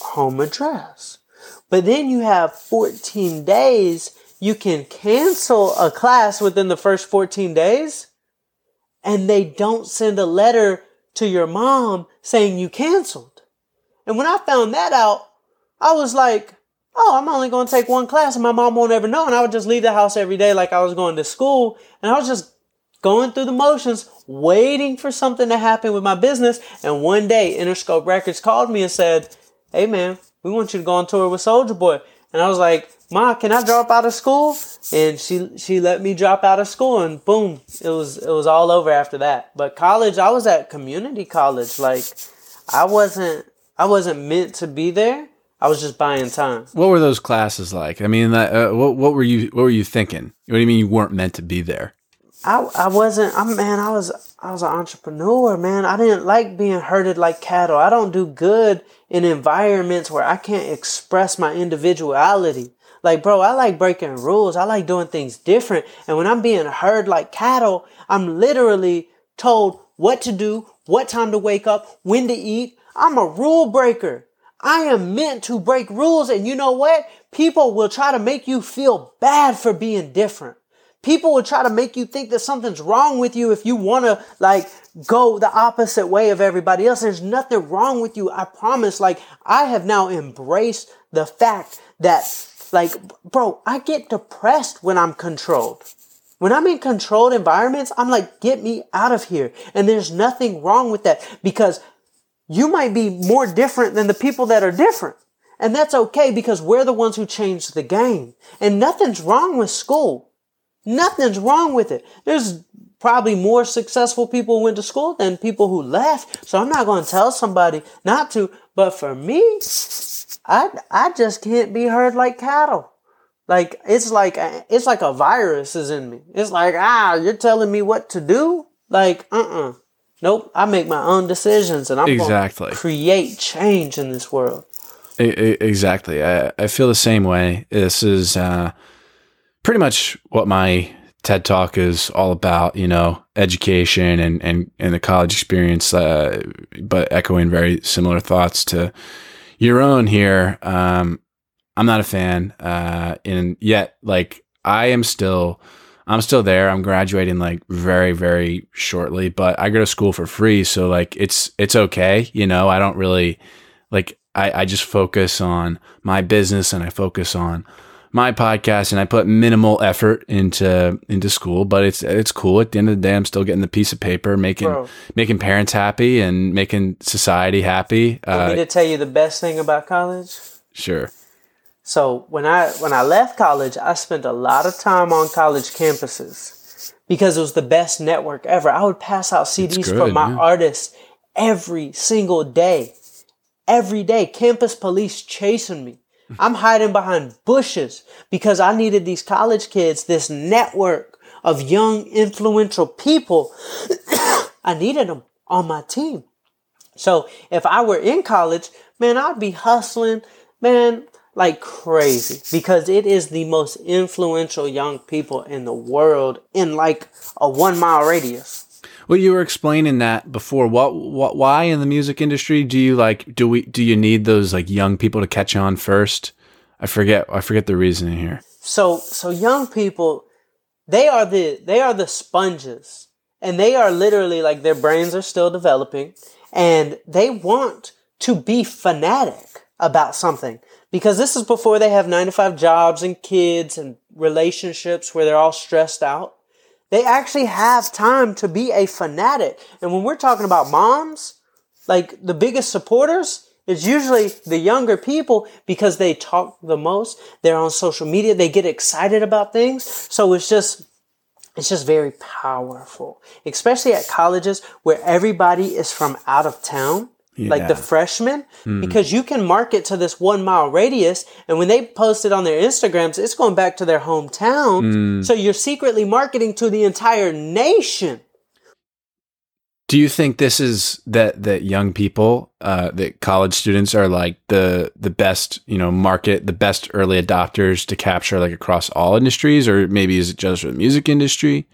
S2: home address. But then you have 14 days. You can cancel a class within the first 14 days and they don't send a letter to your mom saying you canceled. And when I found that out, I was like, oh, I'm only going to take one class and my mom won't ever know. And I would just leave the house every day like I was going to school. And I was just going through the motions, waiting for something to happen with my business. And one day, Interscope Records called me and said, hey, man, we want you to go on tour with Soulja Boy. And I was like, Ma, can I drop out of school? And she she let me drop out of school, and boom, it was it was all over after that. But college, I was at community college. Like, I wasn't I wasn't meant to be there. I was just buying time.
S3: what were those classes like? I mean, uh, what what were you what were you thinking? What do you mean you weren't meant to be there?
S2: I I wasn't. I'm man. I was I was an entrepreneur, man. I didn't like being herded like cattle. I don't do good in environments where I can't express my individuality. Like, bro, I like breaking rules. I like doing things different. And when I'm being herded like cattle, I'm literally told what to do, what time to wake up, when to eat. I'm a rule breaker. I am meant to break rules. And you know what? People will try to make you feel bad for being different. People will try to make you think that something's wrong with you if you want to like go the opposite way of everybody else. There's nothing wrong with you. I promise. Like I have now embraced the fact that like, bro, I get depressed when I'm controlled. When I'm in controlled environments, I'm like, get me out of here. And there's nothing wrong with that because you might be more different than the people that are different. And that's okay because we're the ones who changed the game. And nothing's wrong with school. Nothing's wrong with it. There's probably more successful people who went to school than people who left. So I'm not going to tell somebody not to. But for me, I, I just can't be heard like cattle. Like it's like it's like a virus is in me. It's like ah, you're telling me what to do. Like uh uh nope. I make my own decisions and I'm
S3: Exactly.
S2: create change in this world.
S3: exactly. I, I feel the same way. This is uh, pretty much what my TED Talk is all about, you know, education and, and, and the college experience, uh, but echoing very similar thoughts to your own here. Um, I'm not a fan. Uh, and yet, like, I am still, I'm still there. I'm graduating like very, very shortly, but I go to school for free. So, like, it's, it's okay. You know, I don't really, like, I, I just focus on my business and I focus on my podcast and I put minimal effort into into school, but it's it's cool. At the end of the day, I'm still getting the piece of paper, making Bro. making parents happy and making society happy.
S2: Want uh, me to tell you the best thing about college?
S3: Sure.
S2: So when I when I left college, I spent a lot of time on college campuses because it was the best network ever. I would pass out CDs good, for my yeah. artists every single day. Every day, campus police chasing me I'm hiding behind bushes because I needed these college kids, this network of young, influential people. I needed them on my team. So if I were in college, man, I'd be hustling, man, like crazy because it is the most influential young people in the world in like a one mile radius.
S3: Well, you were explaining that before. What, what, why in the music industry do you like? Do we, do you need those like young people to catch on first? I forget, I forget the reasoning here.
S2: So, so young people, they are the, they are the sponges and they are literally like their brains are still developing and they want to be fanatic about something because this is before they have nine to five jobs and kids and relationships where they're all stressed out. They actually have time to be a fanatic. And when we're talking about moms, like the biggest supporters, it's usually the younger people because they talk the most. They're on social media. They get excited about things. So it's just, it's just very powerful, especially at colleges where everybody is from out of town yeah. like the freshmen, mm. because you can market to this one mile radius. And when they post it on their Instagrams, it's going back to their hometown. Mm. So you're secretly marketing to the entire nation.
S3: Do you think this is that that young people, uh, that college students are like the the best, you know, market, the best early adopters to capture like across all industries, or maybe is it just for the music industry?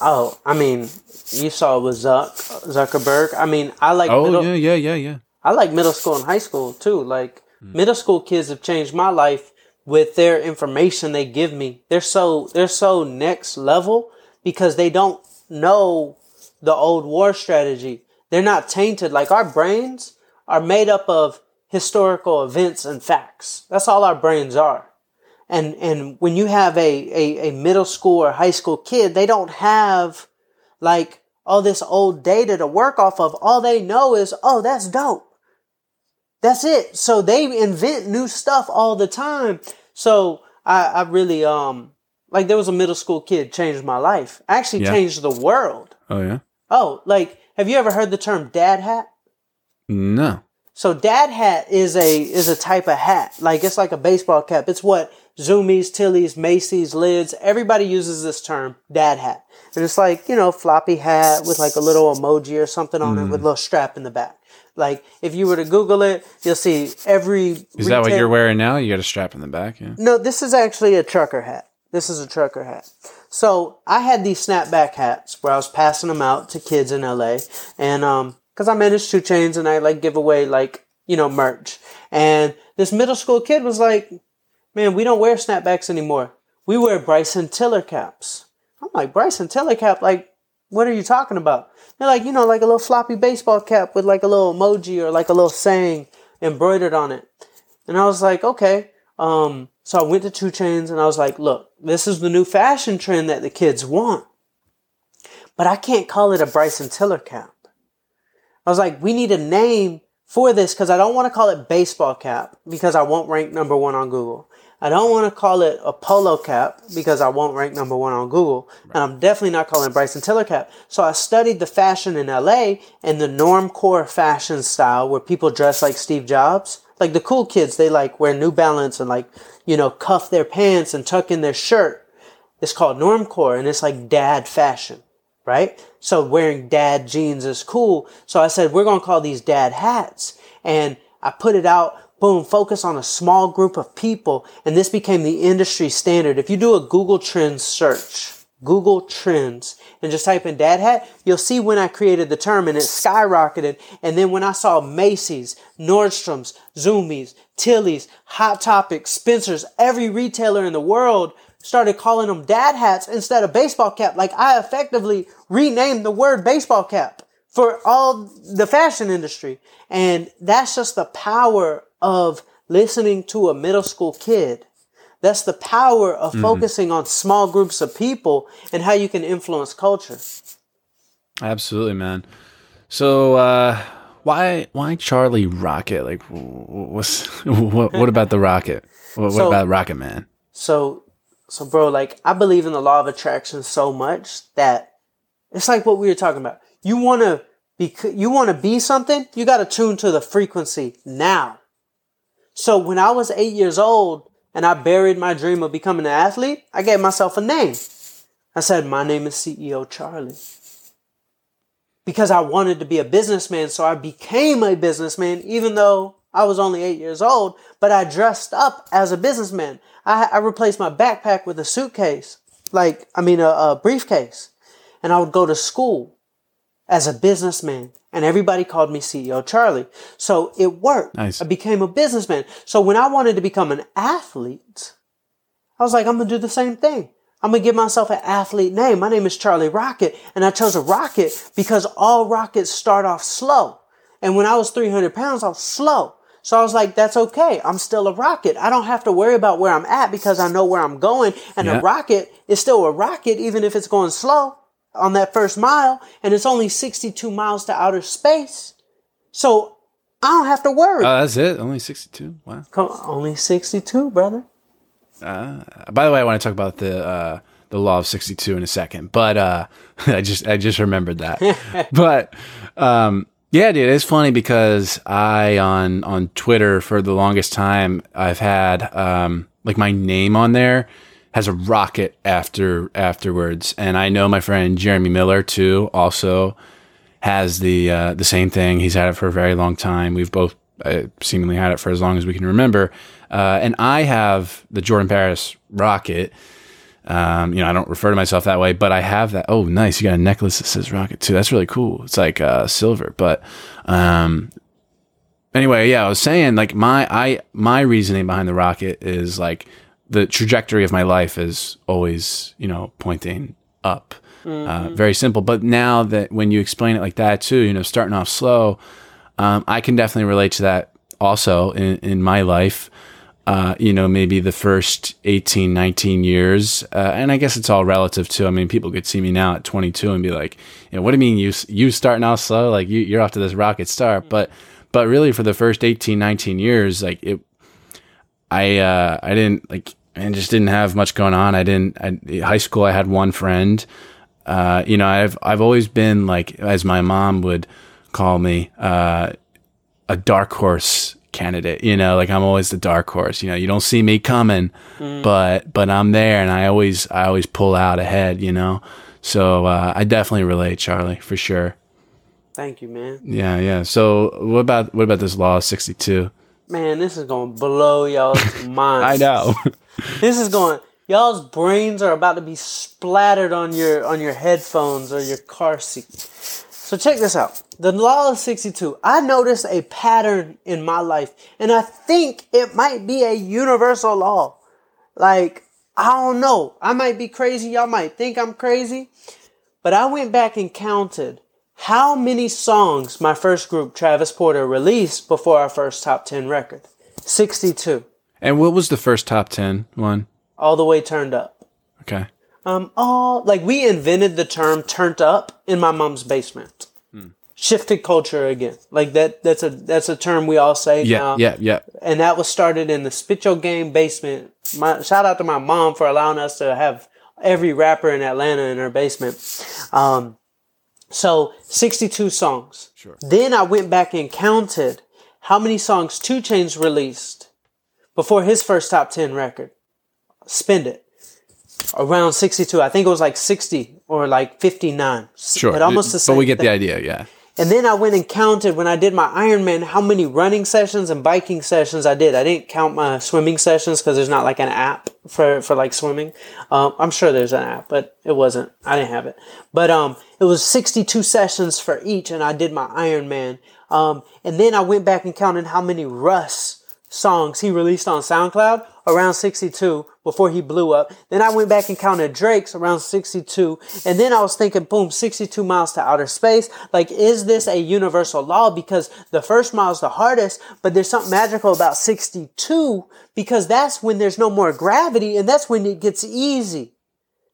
S2: Oh, I mean, you saw with Zuck Zuckerberg. I mean, I like.
S3: Oh middle, yeah, yeah, yeah, yeah.
S2: I like middle school and high school too. Like mm. middle school kids have changed my life with their information they give me. They're so they're so next level because they don't know the old war strategy. They're not tainted. Like our brains are made up of historical events and facts. That's all our brains are. And and when you have a, a, a middle school or high school kid, they don't have like all this old data to work off of. All they know is, oh, that's dope. That's it. So they invent new stuff all the time. So I, I really, um, like there was a middle school kid changed my life. Actually yeah. changed the world.
S3: Oh yeah.
S2: Oh, like have you ever heard the term dad hat?
S3: No.
S2: So dad hat is a is a type of hat. Like it's like a baseball cap. It's what Zumiez, Tilly's, Macy's, Lids, everybody uses this term, dad hat. And it's like, you know, floppy hat with like a little emoji or something on mm. it with a little strap in the back. Like if you were to Google it, you'll see every.
S3: Is retail- that what you're wearing now? You got a strap in the back, yeah.
S2: No, this is actually a trucker hat. This is a trucker hat. So I had these snapback hats where I was passing them out to kids in LA, and um, because I manage 2 Chainz and I like give away like you know merch, and this middle school kid was like, man, we don't wear snapbacks anymore. We wear Bryson Tiller caps. I'm like, Bryson Tiller cap? Like, what are you talking about? They're like, you know, like a little floppy baseball cap with like a little emoji or like a little saying embroidered on it. And I was like, okay. Um, so I went to 2 Chainz and I was like, look, this is the new fashion trend that the kids want. But I can't call it a Bryson Tiller cap. I was like, we need a name for this because I don't want to call it baseball cap because I won't rank number one on Google. I don't want to call it a polo cap because I won't rank number one on Google. Right. And I'm definitely not calling it Bryson Tiller cap. So I studied the fashion in LA and the normcore fashion style where people dress like Steve Jobs. Like the cool kids, they like wear New Balance and like, you know, cuff their pants and tuck in their shirt. It's called normcore and it's like dad fashion, right? So wearing dad jeans is cool. So I said, we're going to call these dad hats. And I put it out boom, focus on a small group of people. And this became the industry standard. If you do a Google Trends search, Google Trends, and just type in dad hat, you'll see when I created the term and it skyrocketed. And then when I saw Macy's, Nordstrom's, Zumiez, Tilly's, Hot Topic, Spencer's, every retailer in the world started calling them dad hats instead of baseball cap. Like I effectively renamed the word baseball cap for all the fashion industry. And that's just the power of listening to a middle school kid. That's the power of mm-hmm. focusing on small groups of people and how you can influence culture.
S3: Absolutely, man. So, uh, why why Charlie Rocket? Like, what's what, what about the Rocket? What, what so, about Rocket Man?
S2: So, so bro, like I believe in the law of attraction so much that it's like what we were talking about. You want to be you want to be something, you got to tune to the frequency now. So when I was 8 years old and I buried my dream of becoming an athlete, I gave myself a name. I said, "My name is CEO Charlie." Because I wanted to be a businessman, so I became a businessman even though I was only 8 years old, but I dressed up as a businessman. I, I replaced my backpack with a suitcase, like, I mean, a, a briefcase. And I would go to school as a businessman. And everybody called me CEO Charlie. So it worked. Nice. I became a businessman. So when I wanted to become an athlete, I was like, I'm going to do the same thing. I'm going to give myself an athlete name. My name is Charlie Rocket. And I chose a rocket because all rockets start off slow. And when I was 300 pounds, I was slow. So I was like, that's okay. I'm still a rocket. I don't have to worry about where I'm at because I know where I'm going. And yeah. a rocket is still a rocket, even if it's going slow on that first mile. And it's only 62 miles to outer space. So I don't have to worry.
S3: Oh, that's it? Only 62? Wow.
S2: Come on, only 62, brother.
S3: Uh, by the way, I want to talk about the, uh, the law of 62 in a second, but, uh, I just, I just remembered that. but, um, yeah, dude, it's funny because I on on Twitter for the longest time I've had um, like my name on there has a rocket after afterwards, and I know my friend Jeremy Miller too also has the uh, the same thing. He's had it for a very long time. We've both uh, seemingly had it for as long as we can remember, uh, and I have the Jordan Paris rocket um, you know, I don't refer to myself that way, but I have that. Oh, nice. You got a necklace that says rocket too. That's really cool. It's like uh, silver, but um, anyway, yeah, I was saying like my I my reasoning behind the rocket is like the trajectory of my life is always you know pointing up. Uh, mm-hmm. Uh, very simple. But now that when you explain it like that too, you know, starting off slow, um, I can definitely relate to that also in in my life uh, you know, maybe the first 18, 19 years. Uh, and I guess it's all relative too. I mean, people could see me now at 22 and be like, you know, what do you mean you, you starting out slow? Like you, you're off to this rocket start. But, but really for the first 18, 19 years, like it, I, uh, I didn't like, I just didn't have much going on. I didn't, I, high school, I had one friend. Uh, you know, I've, I've always been like, as my mom would call me, uh, a dark horse candidate. You know, like I'm always the dark horse. You know, you don't see me coming, mm. but but I'm there, and I always I always pull out ahead. You know, so uh, I definitely relate, Charlie, for sure.
S2: Thank you, man.
S3: Yeah, yeah. So what about what about this law of sixty two?
S2: Man, this is gonna blow y'all's minds.
S3: I know.
S2: this is going. Y'all's brains are about to be splattered on your on your headphones or your car seat. So check this out. The law of 62. I noticed a pattern in my life, and I think it might be a universal law. Like, I don't know. I might be crazy. Y'all might think I'm crazy. But I went back and counted how many songs my first group, Travis Porter, released before our first top 10 record. 62.
S3: And what was the first top 10 one?
S2: All the way turned up.
S3: Okay.
S2: Um, all like we invented the term "turned up" in my mom's basement. Hmm. Shifted culture again, like that. That's a that's a term we all say
S3: yeah,
S2: now.
S3: Yeah, yeah,
S2: And that was started in the Spit Your Game basement. My shout out to my mom for allowing us to have every rapper in Atlanta in her basement. Um, so 62 songs. Sure. Then I went back and counted how many songs 2 Chainz released before his first top 10 record. Spend it around 62. I think it was like 60 or like 59.
S3: Sure. But almost the same. But we get thing. the idea, yeah.
S2: And then I went and counted when I did my Ironman how many running sessions and biking sessions I did. I didn't count my swimming sessions because there's not like an app for, for like swimming. Um, I'm sure there's an app, but it wasn't. I didn't have it. But um, it was 62 sessions for each, and I did my Ironman. Um, and then I went back and counted how many Russ songs he released on SoundCloud around 62 before he blew up. Then I went back and counted Drake's around 62. And then I was thinking, boom, 62 miles to outer space. Like, is this a universal law? Because the first mile is the hardest, but there's something magical about 62 because that's when there's no more gravity and that's when it gets easy.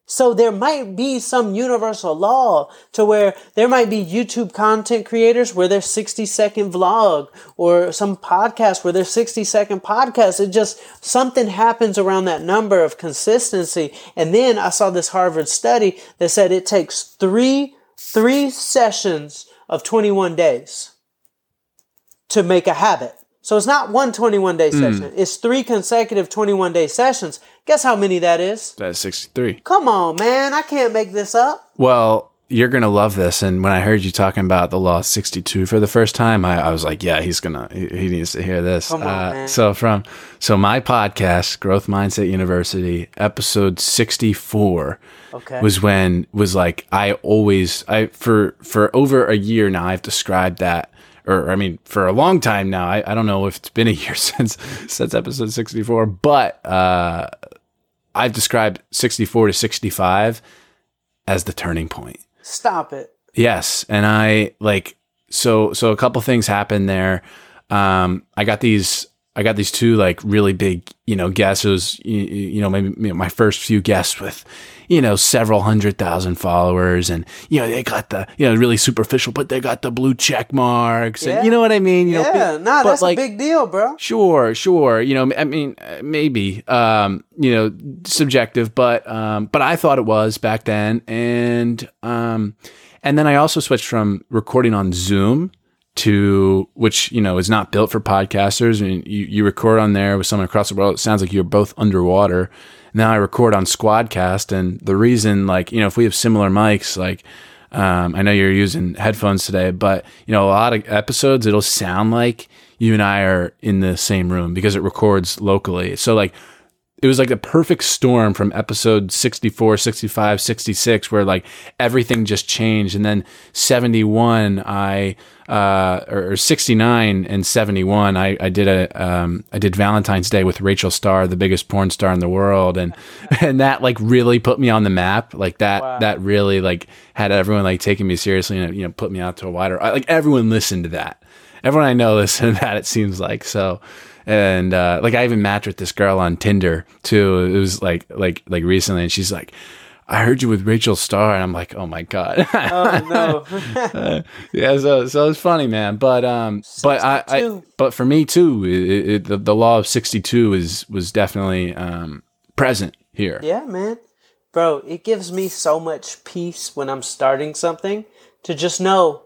S2: So there might be some universal law to where there might be YouTube content creators where there's 60 second vlog or some podcast where there's 60 second podcast. It just, something happens around that number of consistency. And then I saw this Harvard study that said it takes three, three sessions of 21 days to make a habit. So it's not one 21 day hmm. session. It's three consecutive 21 day sessions. Guess how many that is?
S3: That's 63.
S2: Come on, man. I can't make this up.
S3: Well, you're going to love this. And when I heard you talking about the Law 62 for the first time, I, I was like, yeah, he's going to, he, he needs to hear this.
S2: Come on,
S3: uh,
S2: man.
S3: so from, so my podcast, Growth Mindset University, episode 64
S2: Okay.
S3: was when, was like, I always, I, for, for over a year now, I've described that or I mean, for a long time now. I, I don't know if it's been a year since since episode sixty four, but uh, I've described sixty four to sixty five as the turning point.
S2: Stop it.
S3: Yes, and I like so so a couple things happened there. Um, I got these I got these two like really big you know guests. It was you, you know maybe you know, my first few guests with you know several hundred thousand followers, and you know they got the you know really superficial, but they got the blue check marks,
S2: Yeah.
S3: and you know what I mean. You know,
S2: Yeah,
S3: big-
S2: nah,
S3: but,
S2: that's
S3: like,
S2: a big deal, bro.
S3: Sure, sure. You know, I mean, uh, maybe, um, you know, subjective, but, um, but I thought it was back then. And, um, and then I also switched from recording on Zoom to, which, you know, is not built for podcasters. I mean, you, you record on there with someone across the world. It sounds like you're both underwater. Now I record on Squadcast. And the reason, like, you know, if we have similar mics, like, um, I know you're using headphones today, but you know, a lot of episodes, it'll sound like you and I are in the same room because it records locally. So like, it was like the perfect storm from episode 64, 65, 66, where like everything just changed. And then 71, I, uh, or or 69 and 71, I, I did a, um, I did Valentine's Day with Rachel Starr, the biggest porn star in the world. And, and that like really put me on the map. Like that,
S2: Wow.
S3: that really like had everyone like taking me seriously and, you know, put me out to a wider, like everyone listened to that. Everyone I know listened to that, it seems like. So, and uh, like I even matched with this girl on Tinder too. It was like like like recently, and she's like, "I heard you with Rachel Starr," and I'm like, "Oh my god."
S2: Oh no.
S3: yeah, so so it's funny, man. But um, but I, I but for me too, it, it, the the law of sixty two is was definitely um present here.
S2: yeah, man. Bro, it gives me so much peace when I'm starting something to just know,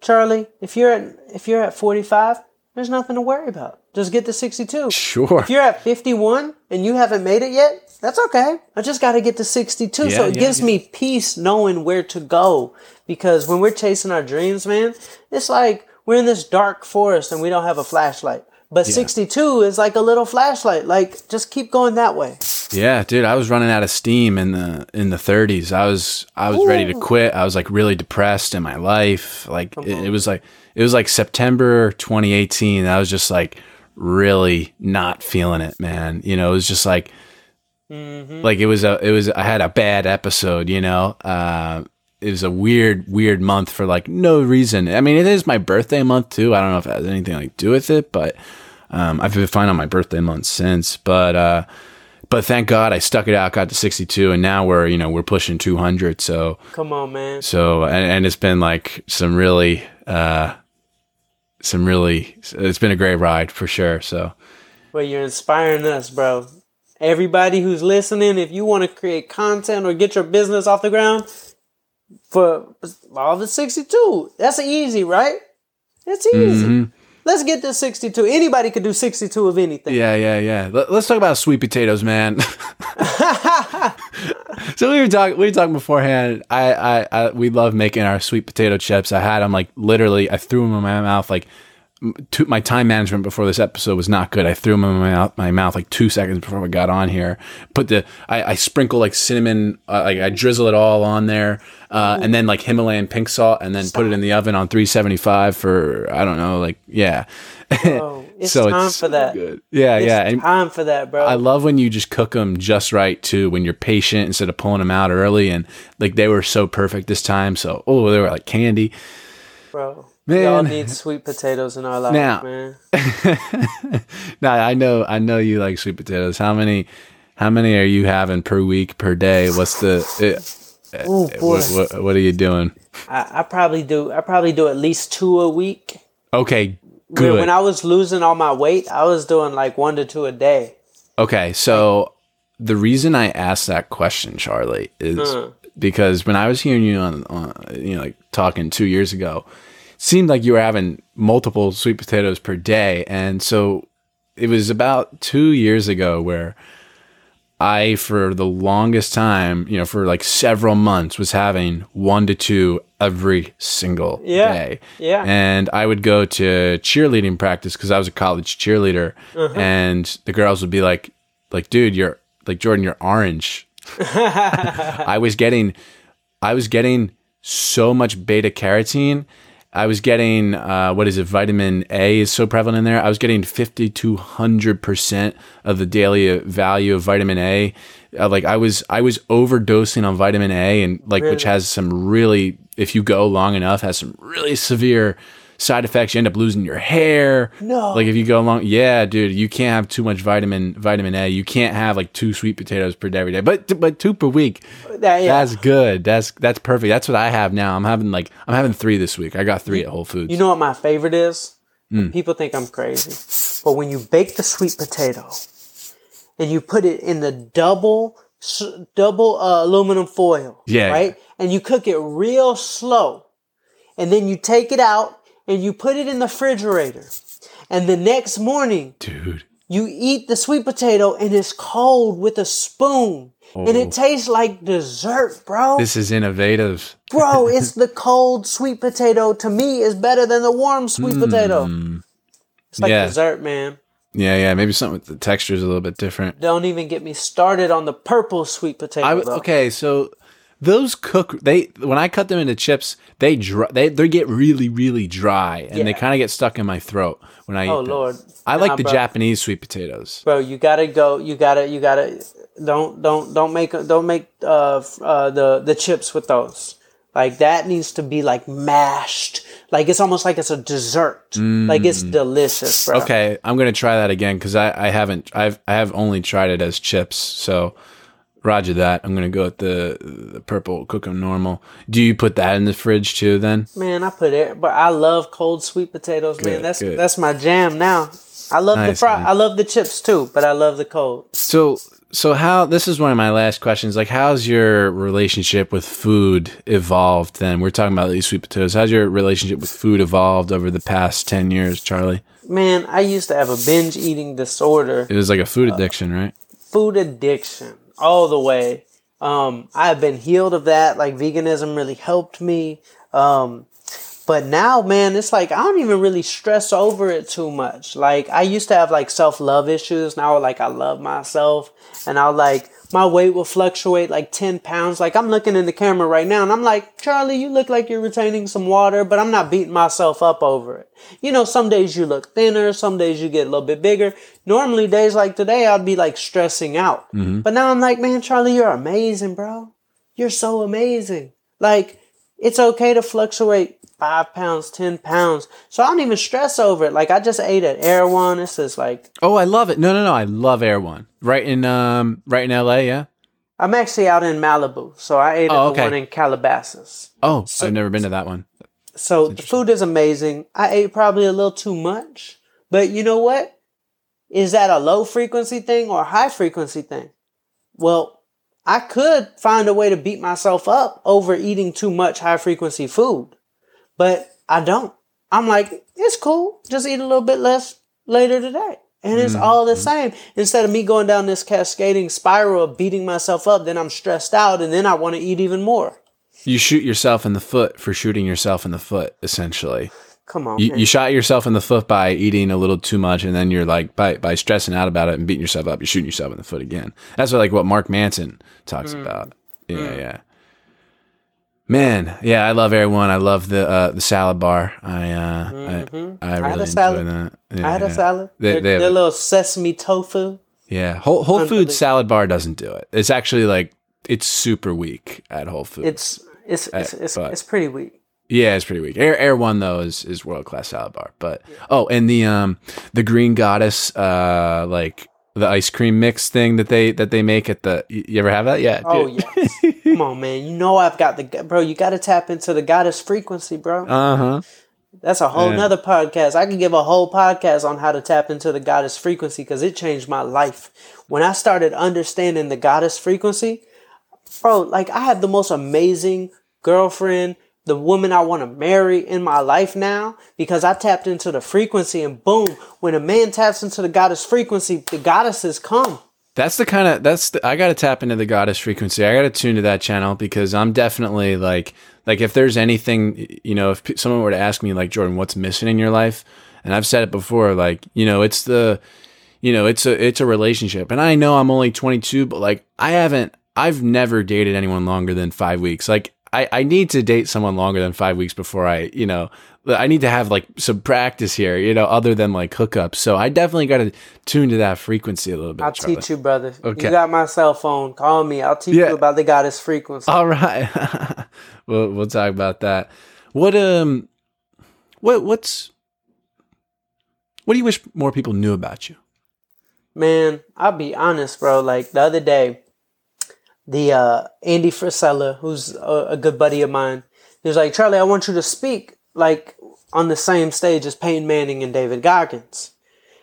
S2: Charlie, if you're at if you're at 45, there's nothing to worry about. Just get to 62.
S3: Sure.
S2: If you're at 51 and you haven't made it yet, that's okay. I just got to get to 62. so it
S3: yeah,
S2: gives
S3: yeah.
S2: me peace knowing where to go. Because when we're chasing our dreams, man, it's like we're in this dark forest and we don't have a flashlight. But 62 is like a little flashlight. Like, just keep going that way.
S3: Yeah, dude, I was running out of steam in the in the 30s. I was I was ready to quit. I was like really depressed in my life. Like it, it was like it was like September 2018. I was just like really not feeling it, man. You know, it was just like like it was a it was I had a bad episode, you know. Uh it was a weird, weird month for like no reason. I mean, it is my birthday month too. I don't know if it has anything like to do with it, but um, I've been fine on my birthday month since. But uh, but thank God I stuck it out, got to 62, and now we're you know we're pushing 200. So
S2: Come on, man.
S3: so and, and it's been like some really uh, some really it's been a great ride for sure. So
S2: Well, you're inspiring us, bro. Everybody who's listening, if you want to create content or get your business off the ground, for all the 62, that's easy, right? It's easy. Let's get to 62. Anybody could do 62 of anything.
S3: yeah, yeah, yeah. Let, us talk about sweet potatoes, man. So we were talking. We were talking beforehand. I, I, I, we love making our sweet potato chips. I had them like literally. I threw them in my mouth like. To, my time management before this episode was not good. I threw them in my mouth, my mouth like two seconds before we got on here. Put the I, I sprinkle like cinnamon, uh, like I drizzle it all on there, uh, and then like Himalayan pink salt, and then put it in the oven on 375 for I don't know, like yeah.
S2: Bro, it's time for that.
S3: Good. Yeah,
S2: It's
S3: yeah. And
S2: time for that, bro.
S3: I love when you just cook them just right too. When you're patient instead of pulling them out early, and like they were so perfect this time. So oh, they were like candy.
S2: bro. We all need sweet potatoes in our life,
S3: Now-
S2: man.
S3: now I know I know you like sweet potatoes. How many how many are you having per week per day? What's the uh,
S2: Ooh, boy.
S3: what, what what are you doing?
S2: I, I probably do. I probably do at least two a week.
S3: Okay,
S2: When-
S3: good.
S2: When I was losing all my weight, I was doing like one to two a day.
S3: Okay, so the reason I asked that question, Charlie, is
S2: Uh.
S3: because when I was hearing you on, on, you know, like talking two years ago, it seemed like you were having multiple sweet potatoes per day, and so it was about two years ago where I, for the longest time, you know, for like several months, was having one to two every single
S2: Yeah,
S3: day.
S2: yeah.
S3: And I would go to cheerleading practice because I was a college cheerleader,
S2: Uh-huh.
S3: and the girls would be like, "Like, dude, you're like Jordan, you're orange." I was getting, I was getting so much beta carotene. I was getting uh, what is it? Vitamin A is so prevalent in there. I was getting fifty two hundred percent of the daily value of vitamin A. Uh, like I was, I was overdosing on vitamin A, and like which has some really, if you go long enough, has some really severe side effects. You end up losing your hair.
S2: No.
S3: like if you go along, yeah, dude, you can't have too much vitamin vitamin A. You can't have like two sweet potatoes per day every day, but but two per week.
S2: That- yeah.
S3: That's good. That's that's perfect. That's what I have now. I'm having like I'm having three this week. I got three at Whole Foods.
S2: You know what my favorite is?
S3: Mm.
S2: People think I'm crazy. But when you bake the sweet potato and you put it in the double double uh, aluminum foil,
S3: Yeah.
S2: right? And you cook it real slow. And then you take it out and you put it in the refrigerator. And the next morning,
S3: dude.
S2: you eat the sweet potato and it's cold with a spoon. And
S3: Oh.
S2: it tastes like dessert, bro.
S3: This is innovative.
S2: Bro, it's the cold sweet potato to me is better than the warm sweet potato. It's like
S3: Mm. Yeah.
S2: dessert, man.
S3: Yeah, yeah. Maybe something with the texture is a little bit different.
S2: Don't even get me started on the purple sweet potato.
S3: I okay, so those cook they when I cut them into chips, they dry, they they get really really dry and they kind of get stuck in my throat when I eat
S2: Oh
S3: them.
S2: lord.
S3: I like the
S2: bro.
S3: Japanese sweet potatoes.
S2: Bro, you gotta go. You gotta. You gotta. Don't don't don't make don't make uh, uh the the chips with those. Like that needs to be like mashed. Like it's almost like it's a dessert. Like it's delicious, bro.
S3: Mm. Okay, I'm gonna try that again because I, I haven't I've I have only tried it as chips. So Roger that. I'm gonna go with the the purple cook 'em normal. Do you put that in the fridge too? Then
S2: Man, I put it, but I love cold sweet potatoes, man. That's
S3: good.
S2: that's my jam now. I love
S3: Nice,
S2: the fry.
S3: man.
S2: I love the chips too, but I love the cold.
S3: so so how this is one of my last questions. Like, how's your relationship with food evolved? Then we're talking about these sweet potatoes. How's your relationship with food evolved over the past ten years, Charlie?
S2: Man, I used to have a binge eating disorder,
S3: It was like a food uh, addiction, right?
S2: food addiction, all the way. Um, I've been healed of that. Like veganism really helped me. Um, but now, man, it's like I don't even really stress over it too much. Like I used to have like self love issues. Now, like I love myself, and I like my weight will fluctuate like ten pounds. Like I'm looking in the camera right now, and I'm like, Charlie, you look like you're retaining some water, but I'm not beating myself up over it. You know, some days you look thinner, some days you get a little bit bigger. Normally, days like today, I'd be like stressing out. Mm-hmm. But now I'm like, man, Charlie, you're amazing, bro. You're so amazing. Like, it's okay to fluctuate five pounds, 10 pounds. So I don't even stress over it. Like, I just ate at Erewhon. This is like,
S3: Oh, I love it. No, no, no. I love Erewhon. Right in um right in LA, yeah.
S2: I'm actually out in Malibu. So I ate at
S3: Oh,
S2: the
S3: okay.
S2: one in Calabasas.
S3: Oh, so, I've never been to that one.
S2: So the food is amazing. I ate probably a little too much. But you know what? Is that a low frequency thing or a high frequency thing? Well, I could find a way to beat myself up over eating too much high frequency food, but I don't. I'm like, it's cool. Just eat a little bit less later today. And it's all the same. Instead of me going down this cascading spiral of beating myself up, then I'm stressed out and then I want to eat even more.
S3: You shoot yourself in the foot for shooting yourself in the foot, essentially.
S2: Come on.
S3: You, you shot yourself in the foot by eating a little too much, and then you're like by by stressing out about it and beating yourself up, you're shooting yourself in the foot again. That's what like what Mark Manson talks
S2: Mm.
S3: about. Yeah, yeah. Man, yeah, I love everyone. I love the uh, the salad bar. I uh, I, I really
S2: Mm-hmm. had a
S3: enjoy
S2: salad.
S3: that. Yeah,
S2: I had a salad.
S3: They-
S2: They,
S3: have-
S2: their little sesame tofu.
S3: Yeah, Whole Whole. Foods salad bar doesn't do it. It's actually like it's super weak at Whole Foods.
S2: It's it's it's it's,
S3: but-
S2: it's pretty weak.
S3: Yeah, it's pretty weak. Air Erewhon though is is world class salad bar. But oh, and the um the Green Goddess uh like the ice cream mix thing that they that they make at the you ever have that? Yeah.
S2: Oh
S3: dude.
S2: yes. Come on, man. You know I've got the bro. You got to tap into the goddess frequency, bro.
S3: Uh huh.
S2: That's a whole
S3: Yeah.
S2: nother podcast. I could give a whole podcast on how to tap into the goddess frequency because it changed my life. When I started understanding the goddess frequency, bro, like I have the most amazing girlfriend, the woman I want to marry in my life now because I tapped into the frequency and boom, when a man taps into the goddess frequency, the goddesses come.
S3: That's the kind of that's the, I got to tap into the goddess frequency. I got to tune to that channel because I'm definitely like like if there's anything you know if someone were to ask me like Jordan, what's missing in your life, and I've said it before, like you know it's the you know it's a it's a relationship, and I know I'm only 22, but like I haven't I've never dated anyone longer than five weeks. Like I I need to date someone longer than five weeks before I you know I need to have like some practice here, you know, other than like hookups. So I definitely got to tune to that frequency a little bit.
S2: I'll
S3: Charlie.
S2: teach you, brother.
S3: Okay.
S2: You got my cell phone. Call me. I'll teach
S3: Yeah.
S2: you about the goddess frequency.
S3: All right. we'll we'll talk about that. What um what what's what do you wish more people knew about you?
S2: Man, I'll be honest, bro. Like the other day, the uh, Andy Frisella, who's a, a good buddy of mine, he was like, Charlie, I want you to speak like on the same stage as Peyton Manning and David Goggins.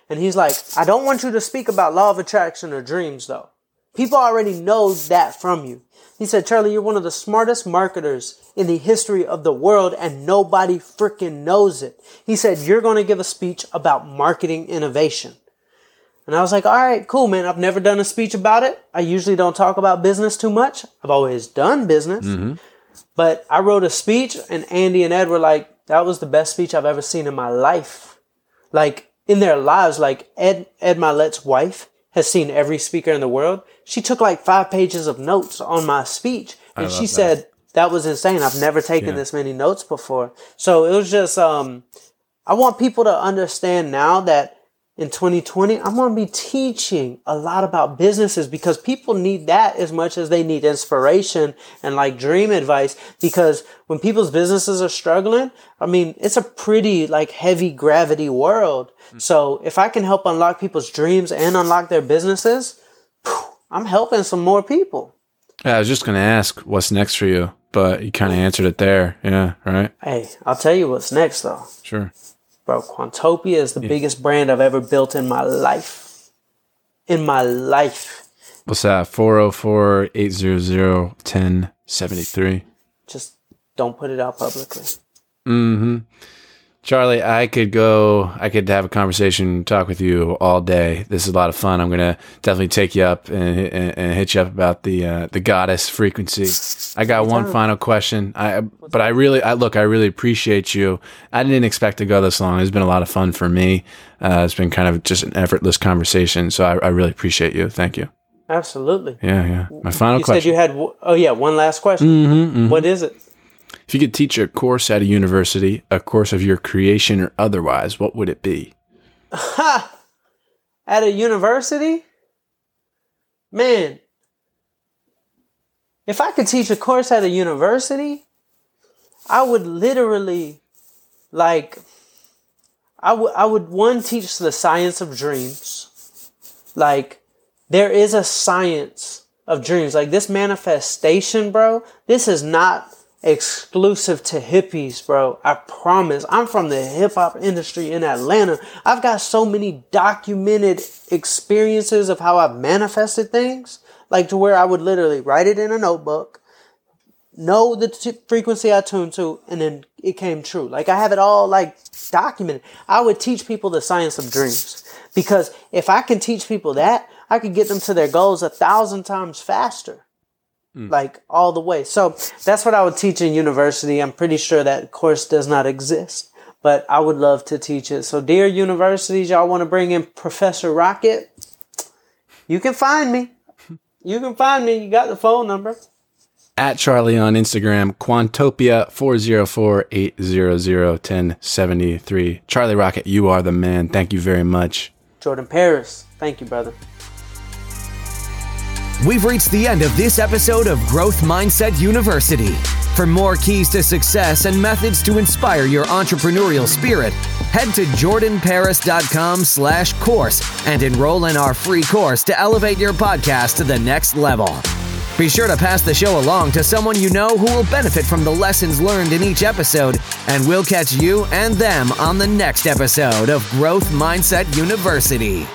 S2: And he's like, I don't want you to speak about law of attraction or dreams, though. People already know that from you. He said, Charlie, you're one of the smartest marketers in the history of the world, and nobody freaking knows it. He said, You're going to give a speech about marketing innovation. And I was like, all right, cool, man. I've never done a speech about it. I usually don't talk about business too much. I've always done business. But I wrote a speech, and Andy and Ed were like, that was the best speech I've ever seen in my life. Like, in their lives, like Ed, Ed Mylett's wife has seen every speaker in the world. She took like five pages of notes on my speech. And she
S3: that.
S2: said, that was insane. I've never taken
S3: Yeah.
S2: this many notes before. So it was just, um, I want people to understand now that in 2020, I'm going to be teaching a lot about businesses because people need that as much as they need inspiration and like dream advice. Because when people's businesses are struggling, I mean, it's a pretty like heavy gravity world. Mm. So if I can help unlock people's dreams and unlock their businesses, I'm helping some more people.
S3: Yeah, I was just gonna ask what's next for you, but you kind of answered it there. Yeah, right.
S2: Hey, I'll tell you what's next though.
S3: Sure.
S2: Bro, Quantopia is the biggest brand I've ever built in my life. In my life.
S3: What's that? 404 800 1073.
S2: Just don't put it out publicly.
S3: Mm-hmm. Charlie, I could go, I could have a conversation, talk with you all day. This is a lot of fun. I'm going to definitely take you up and, and, and hit you up about the uh, the goddess frequency. I got one final question. I but I really, I look, I really appreciate you. I didn't expect to go this long. It's been a lot of fun for me. Uh, it's been kind of just an effortless conversation. So I, I really appreciate you. Thank you.
S2: Absolutely.
S3: Yeah, yeah. My final
S2: You
S3: question.
S2: you had, oh yeah, one last question.
S3: Mhm,
S2: What is it?
S3: If you could teach a course at a university, a course of your creation or otherwise, what would it be?
S2: Ha! At a university? Man, if I could teach a course at a university, I would literally, like, I would, I would one teach the science of dreams. Like, there is a science of dreams. Like this manifestation, bro. This is not exclusive to hippies, bro. I promise. I'm from the hip hop industry in Atlanta. I've got so many documented experiences of how I've manifested things, like to where I would literally write it in a notebook, know the t- frequency I tuned to, and then it came true. Like I have it all like documented. I would teach people the science of dreams Because if I can teach people that, I could get them to their goals a thousand times faster. Mm. Like all the way. So that's what I would teach in university. I'm pretty sure that course does not exist, but I would love to teach it. So, dear universities, y'all want to bring in Professor Rocket? You can find me. You can find me. You got the phone number
S3: at Charlie on Instagram, Quantopia 404-800-1073. Charlie Rocket, you are the man. Thank you very much.
S2: Jordan Paris, thank you, brother.
S1: We've reached the end of this episode of Growth Mindset University. For more keys to success and methods to inspire your entrepreneurial spirit, head to jordanparis.com slash course and enroll in our free course to elevate your podcast to the next level. Be sure to pass the show along to someone you know who will benefit from the lessons learned in each episode, and we'll catch you and them on the next episode of Growth Mindset University.